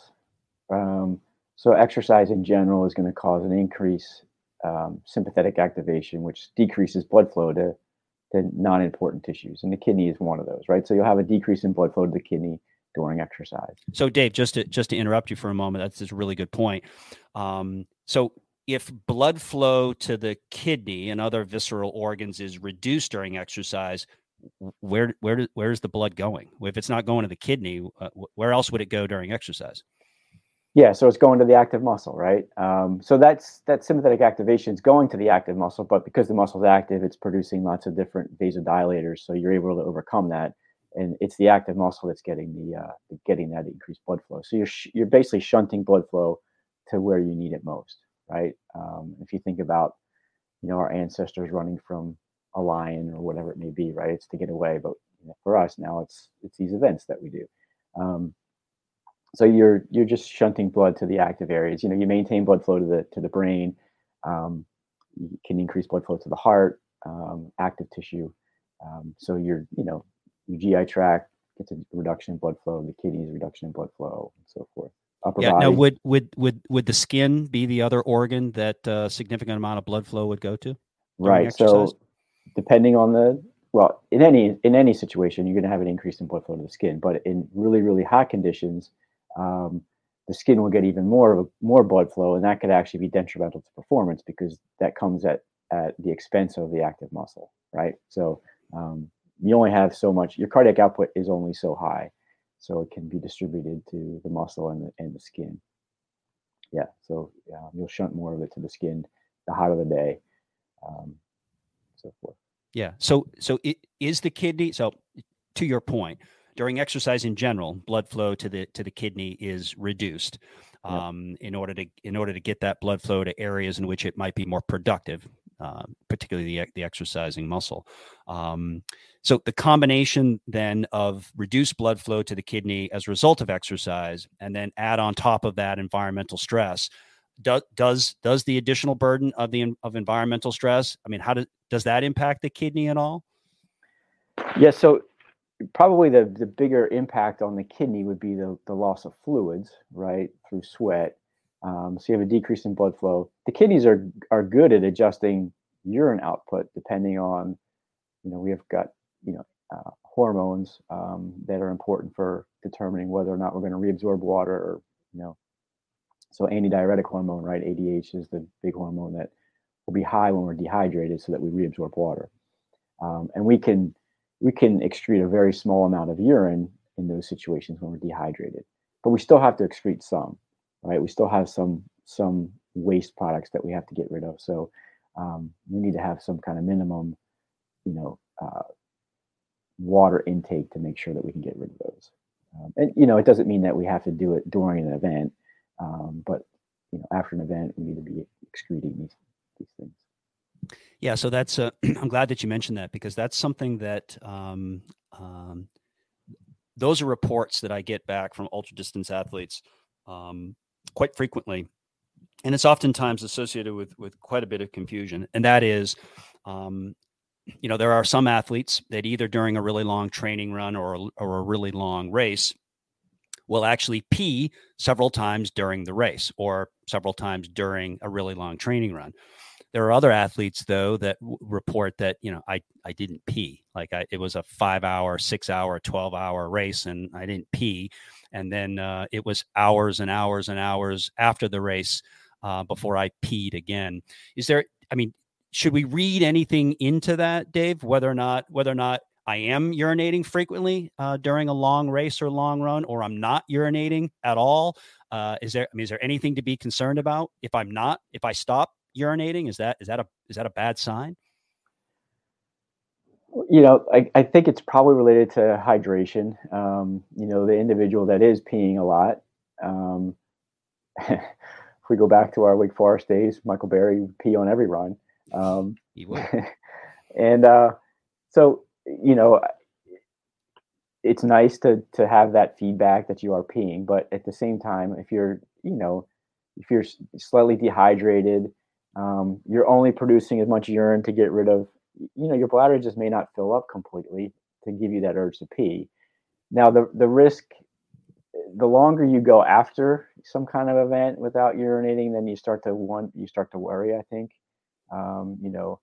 S2: um, so exercise in general is going to cause an increase um, sympathetic activation, which decreases blood flow to, to non-important tissues, and the kidney is one of those, right? So you'll have a decrease in blood flow to the kidney during exercise.
S1: So Dave, just to just to interrupt you for a moment, that's, a really good point. Um, so if blood flow to the kidney and other visceral organs is reduced during exercise, where where where's the blood going? If it's not going to the kidney, uh, where else would it go during exercise?
S2: Yeah, so it's going to the active muscle, right? Um, so that's that sympathetic activation is going to the active muscle, but because the muscle is active, it's producing lots of different vasodilators, so you're able to overcome that, and it's the active muscle that's getting the uh, getting that increased blood flow. So you're sh- you're basically shunting blood flow to where you need it most, right? Um, if you think about, you know, our ancestors running from a lion or whatever it may be, right? It's to get away, but you know, for us now, it's it's these events that we do. Um, so you're you're just shunting blood to the active areas. You know, you maintain blood flow to the to the brain. Um, you can increase blood flow to the heart, um, active tissue. Um, so you're you know your GI tract gets a reduction in blood flow, the kidneys reduction in blood flow, and so forth.
S1: Upper yeah. Body. Now, would would would would the skin be the other organ that a uh, significant amount of blood flow would go to?
S2: Right. So depending on the well, in any in any situation, you're going to have an increase in blood flow to the skin. But in really really hot conditions, um, the skin will get even more more blood flow, and that could actually be detrimental to performance because that comes at at the expense of the active muscle, right? So um, you only have so much. Your cardiac output is only so high, so it can be distributed to the muscle and the, and the skin. Yeah, so uh, you'll shunt more of it to the skin the hotter the day, um, so forth.
S1: Yeah. So so it is the kidney. So to your point, during exercise in general, blood flow to the to the kidney is reduced um, in order to in order to get that blood flow to areas in which it might be more productive, uh, particularly the the exercising muscle. Um, so the combination then of reduced blood flow to the kidney as a result of exercise, and then add on top of that environmental stress. Do, does does the additional burden of the of environmental stress? I mean, how does does that impact the kidney at all?
S2: Yes. Yeah, so probably the, the bigger impact on the kidney would be the, the loss of fluids, right, through sweat. Um, so you have a decrease in blood flow. The kidneys are are good at adjusting urine output depending on, you know, we have got you know uh, hormones um, that are important for determining whether or not we're going to reabsorb water or you know. So antidiuretic hormone, right, ADH is the big hormone that will be high when we're dehydrated, so that we reabsorb water, um, and we can we can excrete a very small amount of urine in those situations when we're dehydrated but we still have to excrete some right? We still have some some waste products that we have to get rid of. So um, we need to have some kind of minimum you know uh, water intake to make sure that we can get rid of those. Um, and you know it doesn't mean that we have to do it during an event um, but you know after an event we need to be excreting these these things
S1: yeah, so that's uh, <clears throat> I'm glad that you mentioned that because that's something that um, um, those are reports that I get back from ultra distance athletes um, quite frequently, and it's oftentimes associated with with quite a bit of confusion. And that is, um, you know, there are some athletes that either during a really long training run or or a really long race will actually pee several times during the race or several times during a really long training run. There are other athletes though that w- report that you know I I didn't pee like I, it was a five hour, six hour, twelve hour race and I didn't pee, and then uh, it was hours and hours and hours after the race uh, before I peed again. Is there? I mean, should we read anything into that, Dave? Whether or not whether or not I am urinating frequently uh, during a long race or long run, or I'm not urinating at all. Uh, is there? I mean, is there anything to be concerned about if I'm not? If I stop urinating? Is that is that a is that a bad sign?
S2: You know, I, I think it's probably related to hydration. Um, you know, the individual that is peeing a lot. Um, <laughs> if we go back to our Wake Forest days, Michael Berry would pee on every run. Um,
S1: he would. <laughs>
S2: and uh, so, you know, it's nice to to have that feedback that you are peeing, but at the same time, if you're, you know, if you're slightly dehydrated, um, you're only producing as much urine to get rid of you know your bladder just may not fill up completely to give you that urge to pee. Now the the risk the longer you go after some kind of event without urinating then you start to want you start to worry i think. Um, you know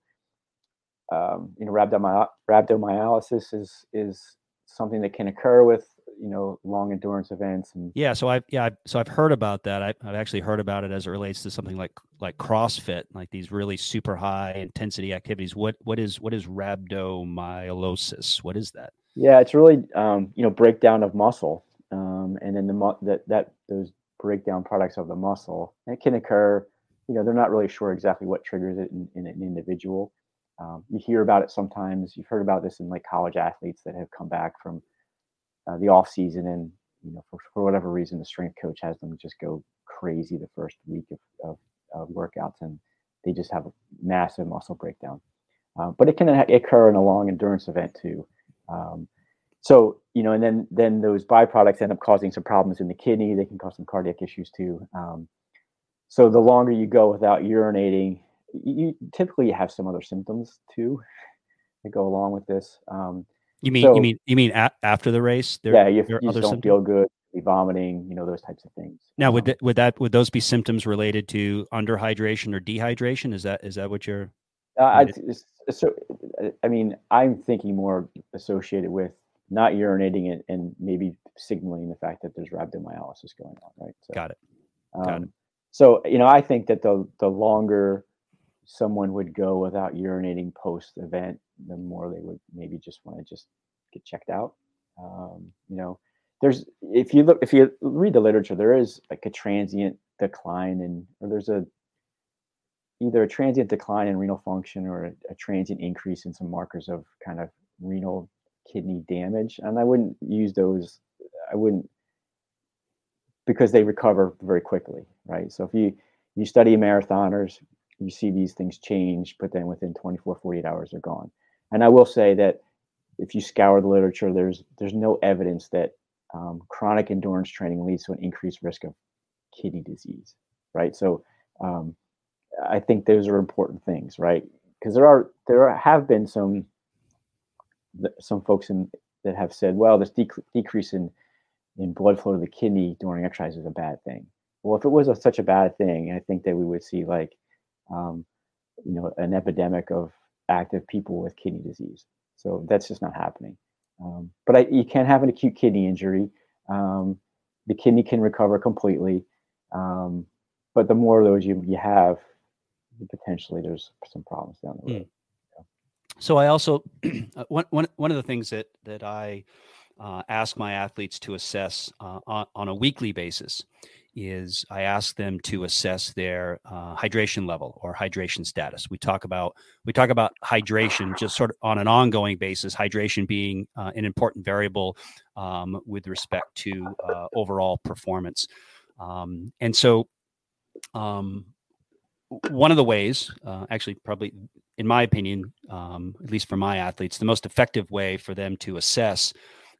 S2: um, you know rhabdomy- rhabdomyolysis is is something that can occur with you know long endurance events and
S1: yeah so i've yeah I've, so i've heard about that. I've, I've actually heard about it as it relates to something like like crossfit like these really super high intensity activities. What what is what is rhabdomyolysis? What is that?
S2: Yeah it's really um, you know breakdown of muscle um, and then the mu- that that those breakdown products of the muscle it can occur you know they're not really sure exactly what triggers it in, in an individual. Um, you hear about it sometimes. You've heard about this in like college athletes that have come back from uh, the off season and you know for, for whatever reason the strength coach has them just go crazy the first week of, of, of workouts and they just have a massive muscle breakdown. Uh, but it can occur in a long endurance event too. Um, so you know and then then those byproducts end up causing some problems in the kidney. They can cause some cardiac issues too. Um, so the longer you go without urinating you typically have some other symptoms too <laughs> that go along with this. Um,
S1: you mean so, you mean you mean a- after the race?
S2: There, yeah, you, you don't symptoms? feel good, be vomiting, you know those types of things.
S1: Now, would that, would that would those be symptoms related to underhydration or dehydration? Is that is that what you're?
S2: Uh, I, so, I mean, I'm thinking more associated with not urinating and, and maybe signaling the fact that there's rhabdomyolysis going on, right?
S1: So, Got it. Got um, it.
S2: So you know, I think that the the longer someone would go without urinating post event, the more they would maybe just want to just get checked out. Um, you know, there's if you look if you read the literature, there is like a transient decline in or there's a either a transient decline in renal function or a, a transient increase in some markers of kind of renal kidney damage. And I wouldn't use those. I wouldn't because they recover very quickly, right? So if you you study marathoners, you see these things change, but then within 24, 48 hours, they're gone. And I will say that if you scour the literature, there's there's no evidence that um, chronic endurance training leads to an increased risk of kidney disease, right? So um, I think those are important things, right? Because there are there have been some some folks in that have said, well, this dec- decrease in in blood flow to the kidney during exercise is a bad thing. Well, if it was a, such a bad thing, I think that we would see like um, you know, an epidemic of active people with kidney disease. So that's just not happening. Um, but I, you can't have an acute kidney injury. Um, the kidney can recover completely. Um, but the more of those you, you have, potentially there's some problems down the road. Mm.
S1: So I also <clears throat> uh, one, one, one of the things that that I uh, ask my athletes to assess uh, on, on, a weekly basis is I ask them to assess their uh, hydration level or hydration status. We talk about we talk about hydration just sort of on an ongoing basis. Hydration being uh, an important variable um, with respect to uh, overall performance, um, and so um, one of the ways, uh, actually, probably in my opinion, um, at least for my athletes, the most effective way for them to assess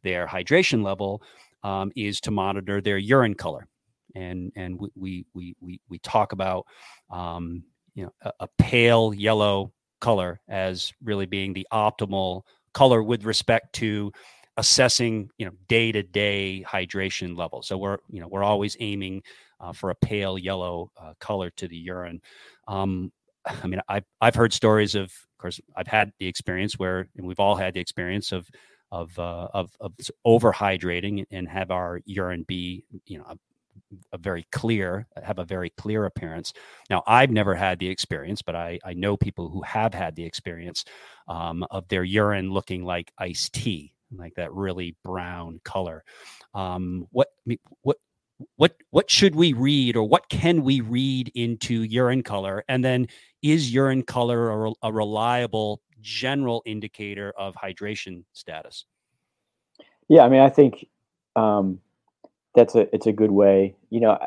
S1: their hydration level um, is to monitor their urine color and and we we we we talk about um, you know a, a, pale yellow color as really being the optimal color with respect to assessing you know day to day hydration level. So we're you know we're always aiming uh, for a pale yellow uh, color to the urine. Um, <sighs> I mean, I've I've heard stories of, of course, I've had the experience where, and we've all had the experience of of uh, of, of overhydrating and have our urine be you know a very clear have a very clear appearance. Now i've never had the experience but i i know people who have had the experience um, of their urine looking like iced tea like that really brown color. Um, what what what what should we read or what can we read into urine color? And then is urine color a, a reliable general indicator of hydration status?
S2: Yeah i mean i think um, that's a it's a good way. You know,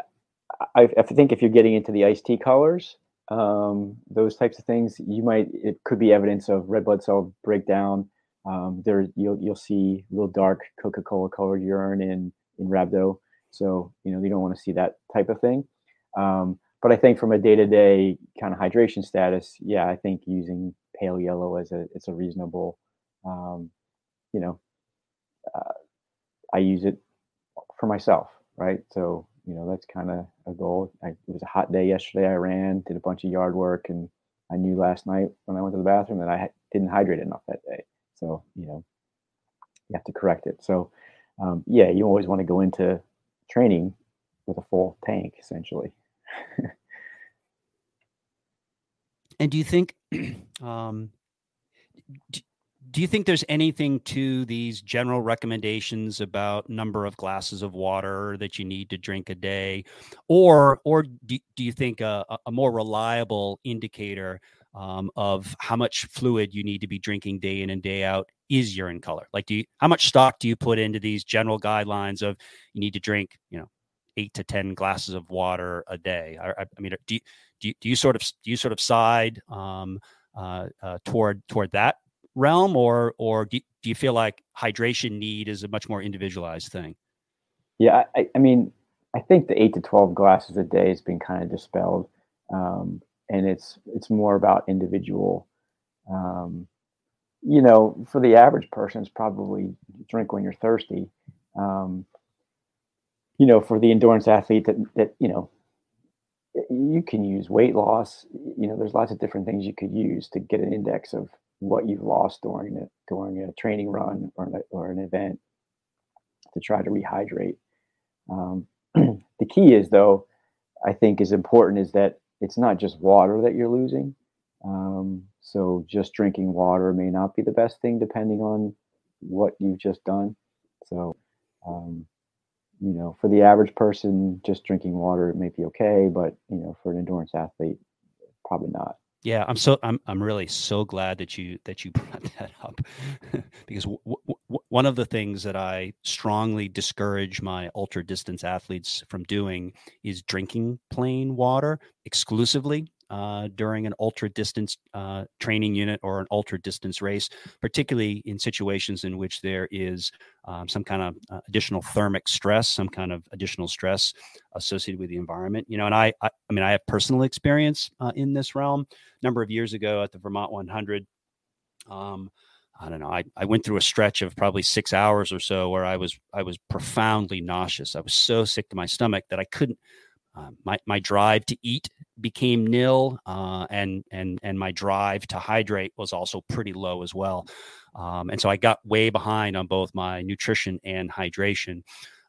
S2: I, I think if you're getting into the iced tea colors, um, those types of things, you might it could be evidence of red blood cell breakdown. Um, there you'll you'll see real dark Coca-Cola colored urine in in rhabdo. So you know you don't want to see that type of thing. Um, but I think from a day-to-day kind of hydration status, yeah, I think using pale yellow as a it's a reasonable, um, you know, uh, I use it for myself, right? So, you know, that's kind of a goal. I, it was a hot day yesterday. I ran, did a bunch of yard work, and I knew last night when I went to the bathroom that I didn't hydrate enough that day. So, you know, you have to correct it. So, um, yeah, you always want to go into training with a full tank, essentially.
S1: and do you think, <clears throat> um, do, do you think there's anything to these general recommendations about number of glasses of water that you need to drink a day? Or or do, do you think a, a more reliable indicator um, of how much fluid you need to be drinking day in and day out is urine color? Like do you how much stock do you put into these general guidelines of you need to drink you know eight to ten glasses of water a day? I, I mean do you, do you, do you sort of do you sort of side um, uh, uh, toward toward that realm, or or do, you feel like hydration need is a much more individualized thing?
S2: Yeah, I, I mean, I think the eight to twelve glasses a day has been kind of dispelled, um, and it's it's more about individual. Um, you know, for the average person, it's probably drink when you're thirsty. Um, you know, for the endurance athlete that that you know, you can use weight loss. You know, there's lots of different things you could use to get an index of what you've lost during it during a training run or, or an event to try to rehydrate. Um, <clears throat> the key is though, I think is important is that it's not just water that you're losing. Um, so just drinking water may not be the best thing depending on what you've just done. So, um, you know, for the average person, just drinking water it may be okay, but you know, for an endurance athlete, probably not.
S1: Yeah, I'm so I'm I'm really so glad that you that you <laughs> brought that up <laughs> because w- w- one of the things that I strongly discourage my ultra distance athletes from doing is drinking plain water exclusively uh, during an ultra distance uh, training unit or an ultra distance race, particularly in situations in which there is um, some kind of uh, additional thermic stress, some kind of additional stress associated with the environment. You know, and I, I, I mean, I have personal experience uh, in this realm. A number of years ago at the Vermont 100. Um, I don't know. I, I went through a stretch of probably six hours or so where I was I was profoundly nauseous. I was so sick to my stomach that I couldn't uh, my my drive to eat became nil, uh, and and and my drive to hydrate was also pretty low as well. Um, and so I got way behind on both my nutrition and hydration.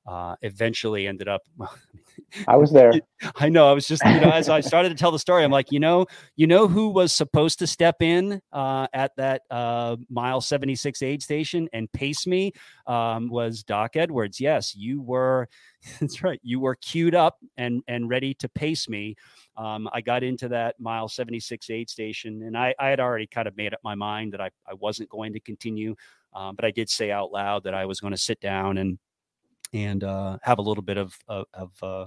S1: Uh, eventually ended up <laughs>
S2: I was there. <laughs>
S1: I know. I was just, you know, as I started to tell the story, I'm like, you know, you know who was supposed to step in uh, at that uh, mile 76 aid station and pace me um, was Doc Edwards. Yes, you were. <laughs> That's right. You were queued up and and ready to pace me. Um, I got into that mile 76 aid station, and I, I had already kind of made up my mind that I, I wasn't going to continue. Um, but I did say out loud that I was going to sit down and and uh, have a little bit of of of, uh,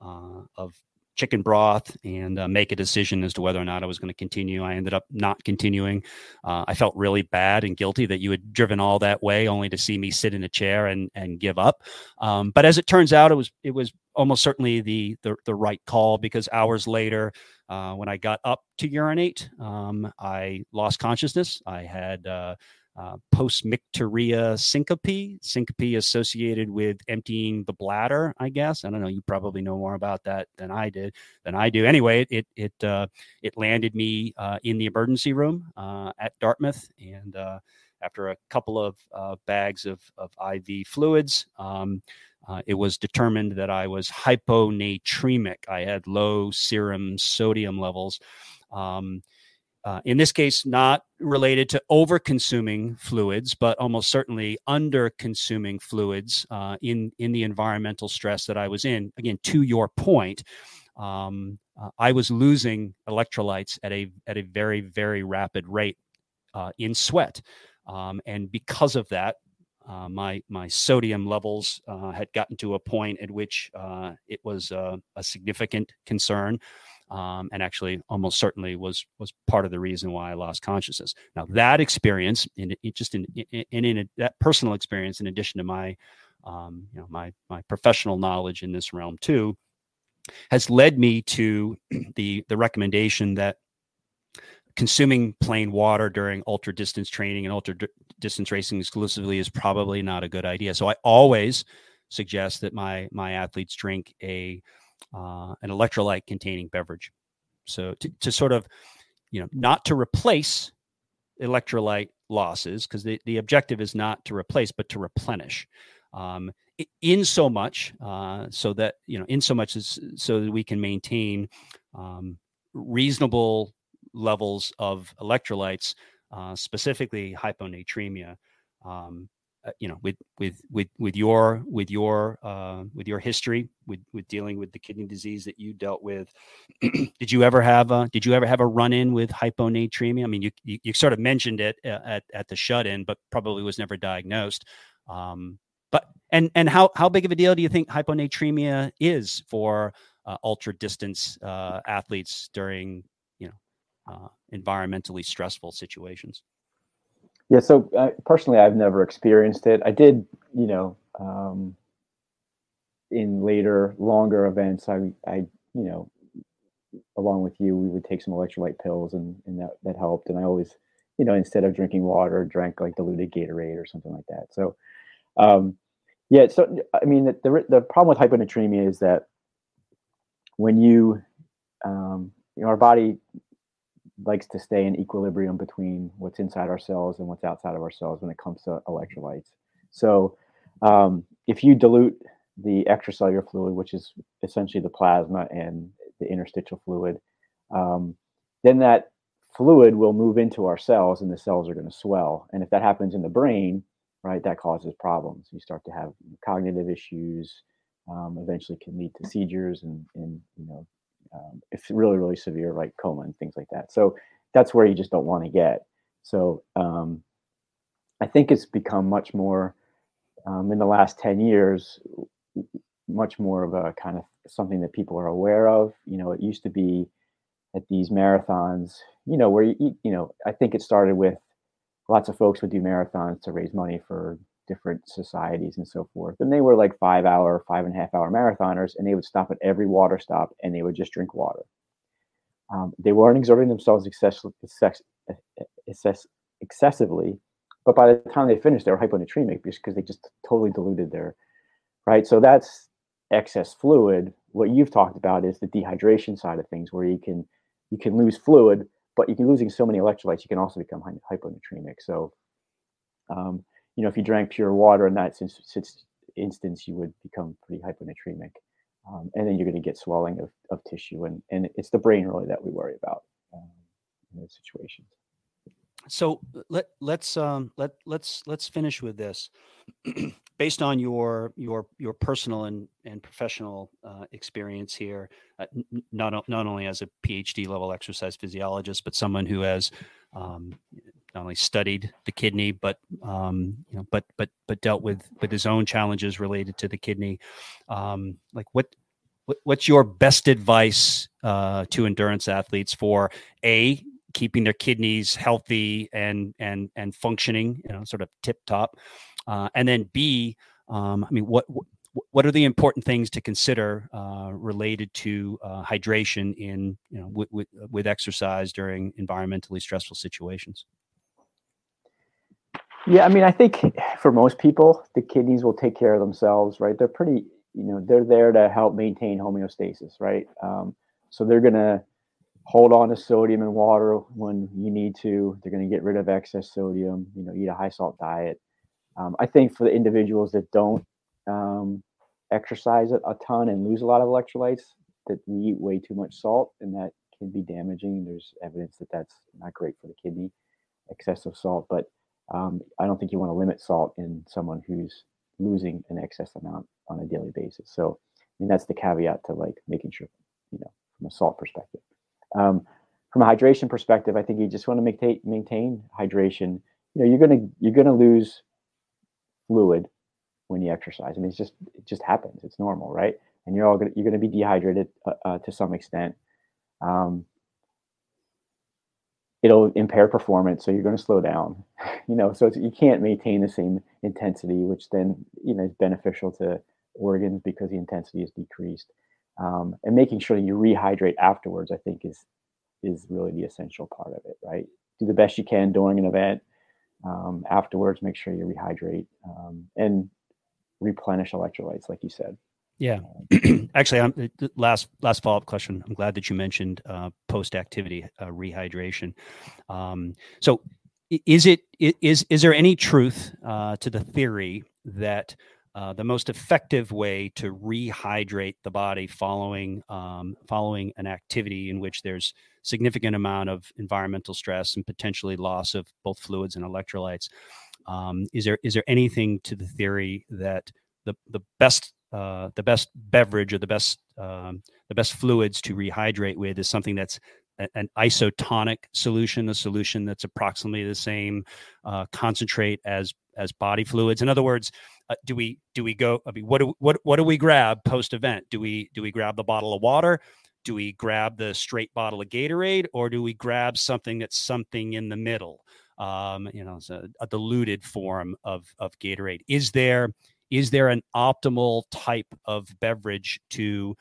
S1: uh, of chicken broth and uh, make a decision as to whether or not I was going to continue. I ended up not continuing. Uh, I felt really bad and guilty that you had driven all that way only to see me sit in a chair and and give up. Um, but as it turns out, it was it was almost certainly the the, the right call because hours later, uh, when I got up to urinate, um, I lost consciousness. I had uh, uh, post-micturia syncope, syncope associated with emptying the bladder. I guess I don't know. You probably know more about that than I did than I do. Anyway, it it uh, it landed me uh, in the emergency room uh, at Dartmouth, and uh, after a couple of uh, bags of of IV fluids. Um, it was determined that I was hyponatremic. I had low serum sodium levels. Um, uh, in this case, not related to over consuming fluids, but almost certainly under consuming fluids uh, in, in the environmental stress that I was in. Again, to your point, um, uh, I was losing electrolytes at a, at a very, very rapid rate uh, in sweat. Um, and because of that, uh, my my sodium levels had gotten to a point at which it was a significant concern um, and actually almost certainly was was part of the reason why I lost consciousness. Now that experience, it just in in, in, in a, that personal experience, in addition to my um, you know my my professional knowledge in this realm too, has led me to <clears throat> the the recommendation that consuming plain water during ultra distance training and ultra distance racing exclusively is probably not a good idea. So I always suggest that my my athletes drink a uh, an electrolyte containing beverage. So to, to sort of, you know, not to replace electrolyte losses because the, the objective is not to replace but to replenish Um, in so much, uh, so that you know, in so much as so that we can maintain um, reasonable levels of electrolytes, uh, specifically hyponatremia. Um, uh, you know, with with with with your with your uh, with your history with with dealing with the kidney disease that you dealt with, <clears throat> did you ever have a did you ever have a run in with hyponatremia? I mean, you, you, you sort of mentioned it uh, at at the Shut-In, but probably was never diagnosed. Um, but and and how how big of a deal do you think hyponatremia is for uh, ultra distance uh, athletes during you know environmentally stressful situations?
S2: Yeah, so uh, personally, I've never experienced it. I did, you know, um, in later, longer events, I, I, you know, along with you, we would take some electrolyte pills, and and that that helped. And I always, you know, instead of drinking water, drank like diluted Gatorade or something like that. So, um, yeah. So I mean, the the, the problem with hyponatremia is that when you, um, you know, our body likes to stay in equilibrium between what's inside our cells and what's outside of our cells when it comes to electrolytes. So, um, if you dilute the extracellular fluid, which is essentially the plasma and the interstitial fluid, um, then that fluid will move into our cells and the cells are going to swell. And if that happens in the brain, right, that causes problems. You start to have cognitive issues, um, eventually can lead to seizures and, and you know um, it's really really severe like coma and things like that. So that's where you just don't want to get. So um, i think it's become much more um, in the last 10 years much more of a kind of something that people are aware of. You know it used to be at these marathons you know where you you know i think it started with lots of folks would do marathons to raise money for different societies and so forth. And they were like five hour, five and a half hour marathoners, and they would stop at every water stop and they would just drink water. Um, they weren't exerting themselves excess, excess, excess, excessively, but by the time they finished, they were hyponatremic because they just totally diluted their right. So that's excess fluid. What you've talked about is the dehydration side of things, where you can you can lose fluid, but you can losing so many electrolytes, you can also become hyponatremic. So um, you know, if you drank pure water in that instance, you would become pretty hyponatremic. Um, and then you're going to get swelling of, of tissue. And, and it's the brain really that we worry about um, in those situations.
S1: So let let's um, let let's let's finish with this. <clears throat> Based on your your your personal and and professional uh, experience here, uh, not not only as a PhD level exercise physiologist, but someone who has um, not only studied the kidney, but um, you know, but but but dealt with with his own challenges related to the kidney. Um, like what, what what's your best advice uh, to endurance athletes for a keeping their kidneys healthy and and and functioning, you know, sort of tip top, uh, and then b, um, I mean, what, what are the important things to consider uh, related to uh, hydration in you know with, with exercise during environmentally stressful situations
S2: yeah, I mean, I think for most people, the kidneys will take care of themselves, right? They're pretty, you know, they're there to help maintain homeostasis, right? Um, so they're gonna hold on to sodium and water when you need to. They're gonna get rid of excess sodium. You know, eat a high salt diet. Um, I think for the individuals that don't um, exercise a ton and lose a lot of electrolytes, that we eat way too much salt, and that can be damaging. There's evidence that that's not great for the kidney, excessive salt, but um, I don't think you want to limit salt in someone who's losing an excess amount on a daily basis. So, I mean, that's the caveat to like making sure, you know, from a salt perspective. Um, from a hydration perspective, I think you just want to maintain maintain hydration. You know, you're gonna you're gonna lose fluid when you exercise. I mean, it's just it just happens. It's normal, right? And you're all gonna you're gonna be dehydrated uh, uh, to some extent. Um, it'll impair performance so you're going to slow down <laughs> you know so you can't maintain the same intensity which then you know is beneficial to organs because the intensity is decreased. Um, and making sure that you rehydrate afterwards i think is is really the essential part of it right? Do the best you can during an event um, afterwards make sure you rehydrate um, and replenish electrolytes like you said
S1: yeah, <clears throat> actually, I'm, last last follow up question. I'm glad that you mentioned uh, post activity uh, rehydration. Um, so, is it is is there any truth uh, to the theory that uh, the most effective way to rehydrate the body following um, following an activity in which there's significant amount of environmental stress and potentially loss of both fluids and electrolytes. Um, is there is there anything to the theory that the the best uh, the best beverage or the best um, the best fluids to rehydrate with is something that's an isotonic solution, a solution that's approximately the same uh, concentrate as as body fluids. In other words, uh, do we do we go? I mean, what do what what do we grab post event? Do we do we grab the bottle of water? Do we grab the straight bottle of Gatorade, or do we grab something that's something in the middle? Um, you know, a, a diluted form of of Gatorade. Is there is there an optimal type of beverage to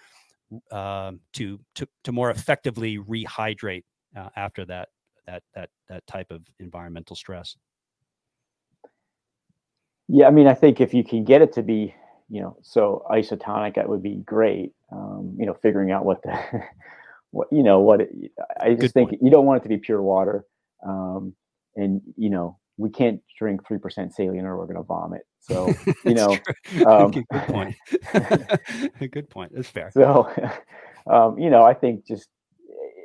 S1: uh, to to to more effectively rehydrate uh, after that that that that type of environmental stress.
S2: Yeah, I mean, I think if you can get it to be, you know, so isotonic, that would be great. Um, you know, figuring out what the <laughs> what you know what it, I just Good think point. you don't want it to be pure water, um, and you know we can't drink three percent saline or we're going to vomit. So <laughs> you know,
S1: um, good point. <laughs> <laughs> good point. That's fair.
S2: So, um, you know, I think just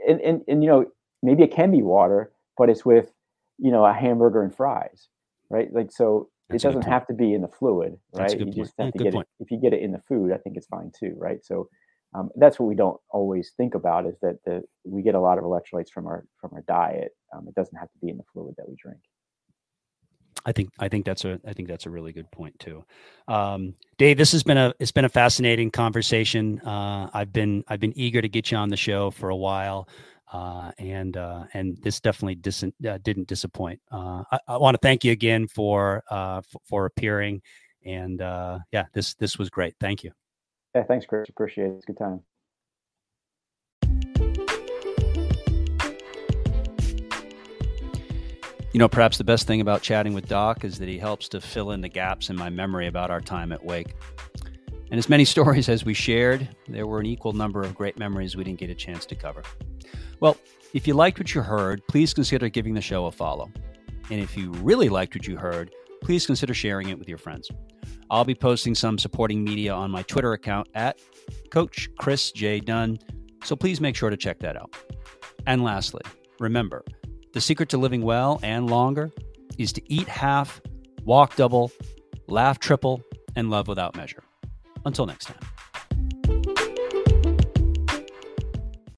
S2: and, and and you know maybe it can be water, but it's with you know a hamburger and fries, right? Like so. That's it doesn't have to be in the fluid, right? You point. just have yeah, to get point. it. If you get it in the food, I think it's fine too, right? So um, that's what we don't always think about is that the, we get a lot of electrolytes from our from our diet. Um, it doesn't have to be in the fluid that we drink.
S1: I think I think that's a I think that's a really good point too, um, Dave. This has been a it's been a fascinating conversation. Uh, I've been I've been eager to get you on the show for a while, uh, and uh, and this definitely dis- uh, didn't disappoint. Uh, I, I want to thank you again for uh, f- for appearing, and yeah, this this was great. Thank you.
S2: Yeah, thanks, Chris. Appreciate it. It's a good time.
S1: You know, perhaps the best thing about chatting with Doc is that he helps to fill in the gaps in my memory about our time at Wake. And as many <laughs> stories as we shared, there were an equal number of great memories we didn't get a chance to cover. Well, if you liked what you heard, please consider giving the show a follow. And if you really liked what you heard, please consider sharing it with your friends. I'll be posting some supporting media on my Twitter account at Coach Chris J. Dunn, so please make sure to check that out. And lastly, remember, the secret to living well and longer is to eat half, walk double, laugh triple, and love without measure. Until next time.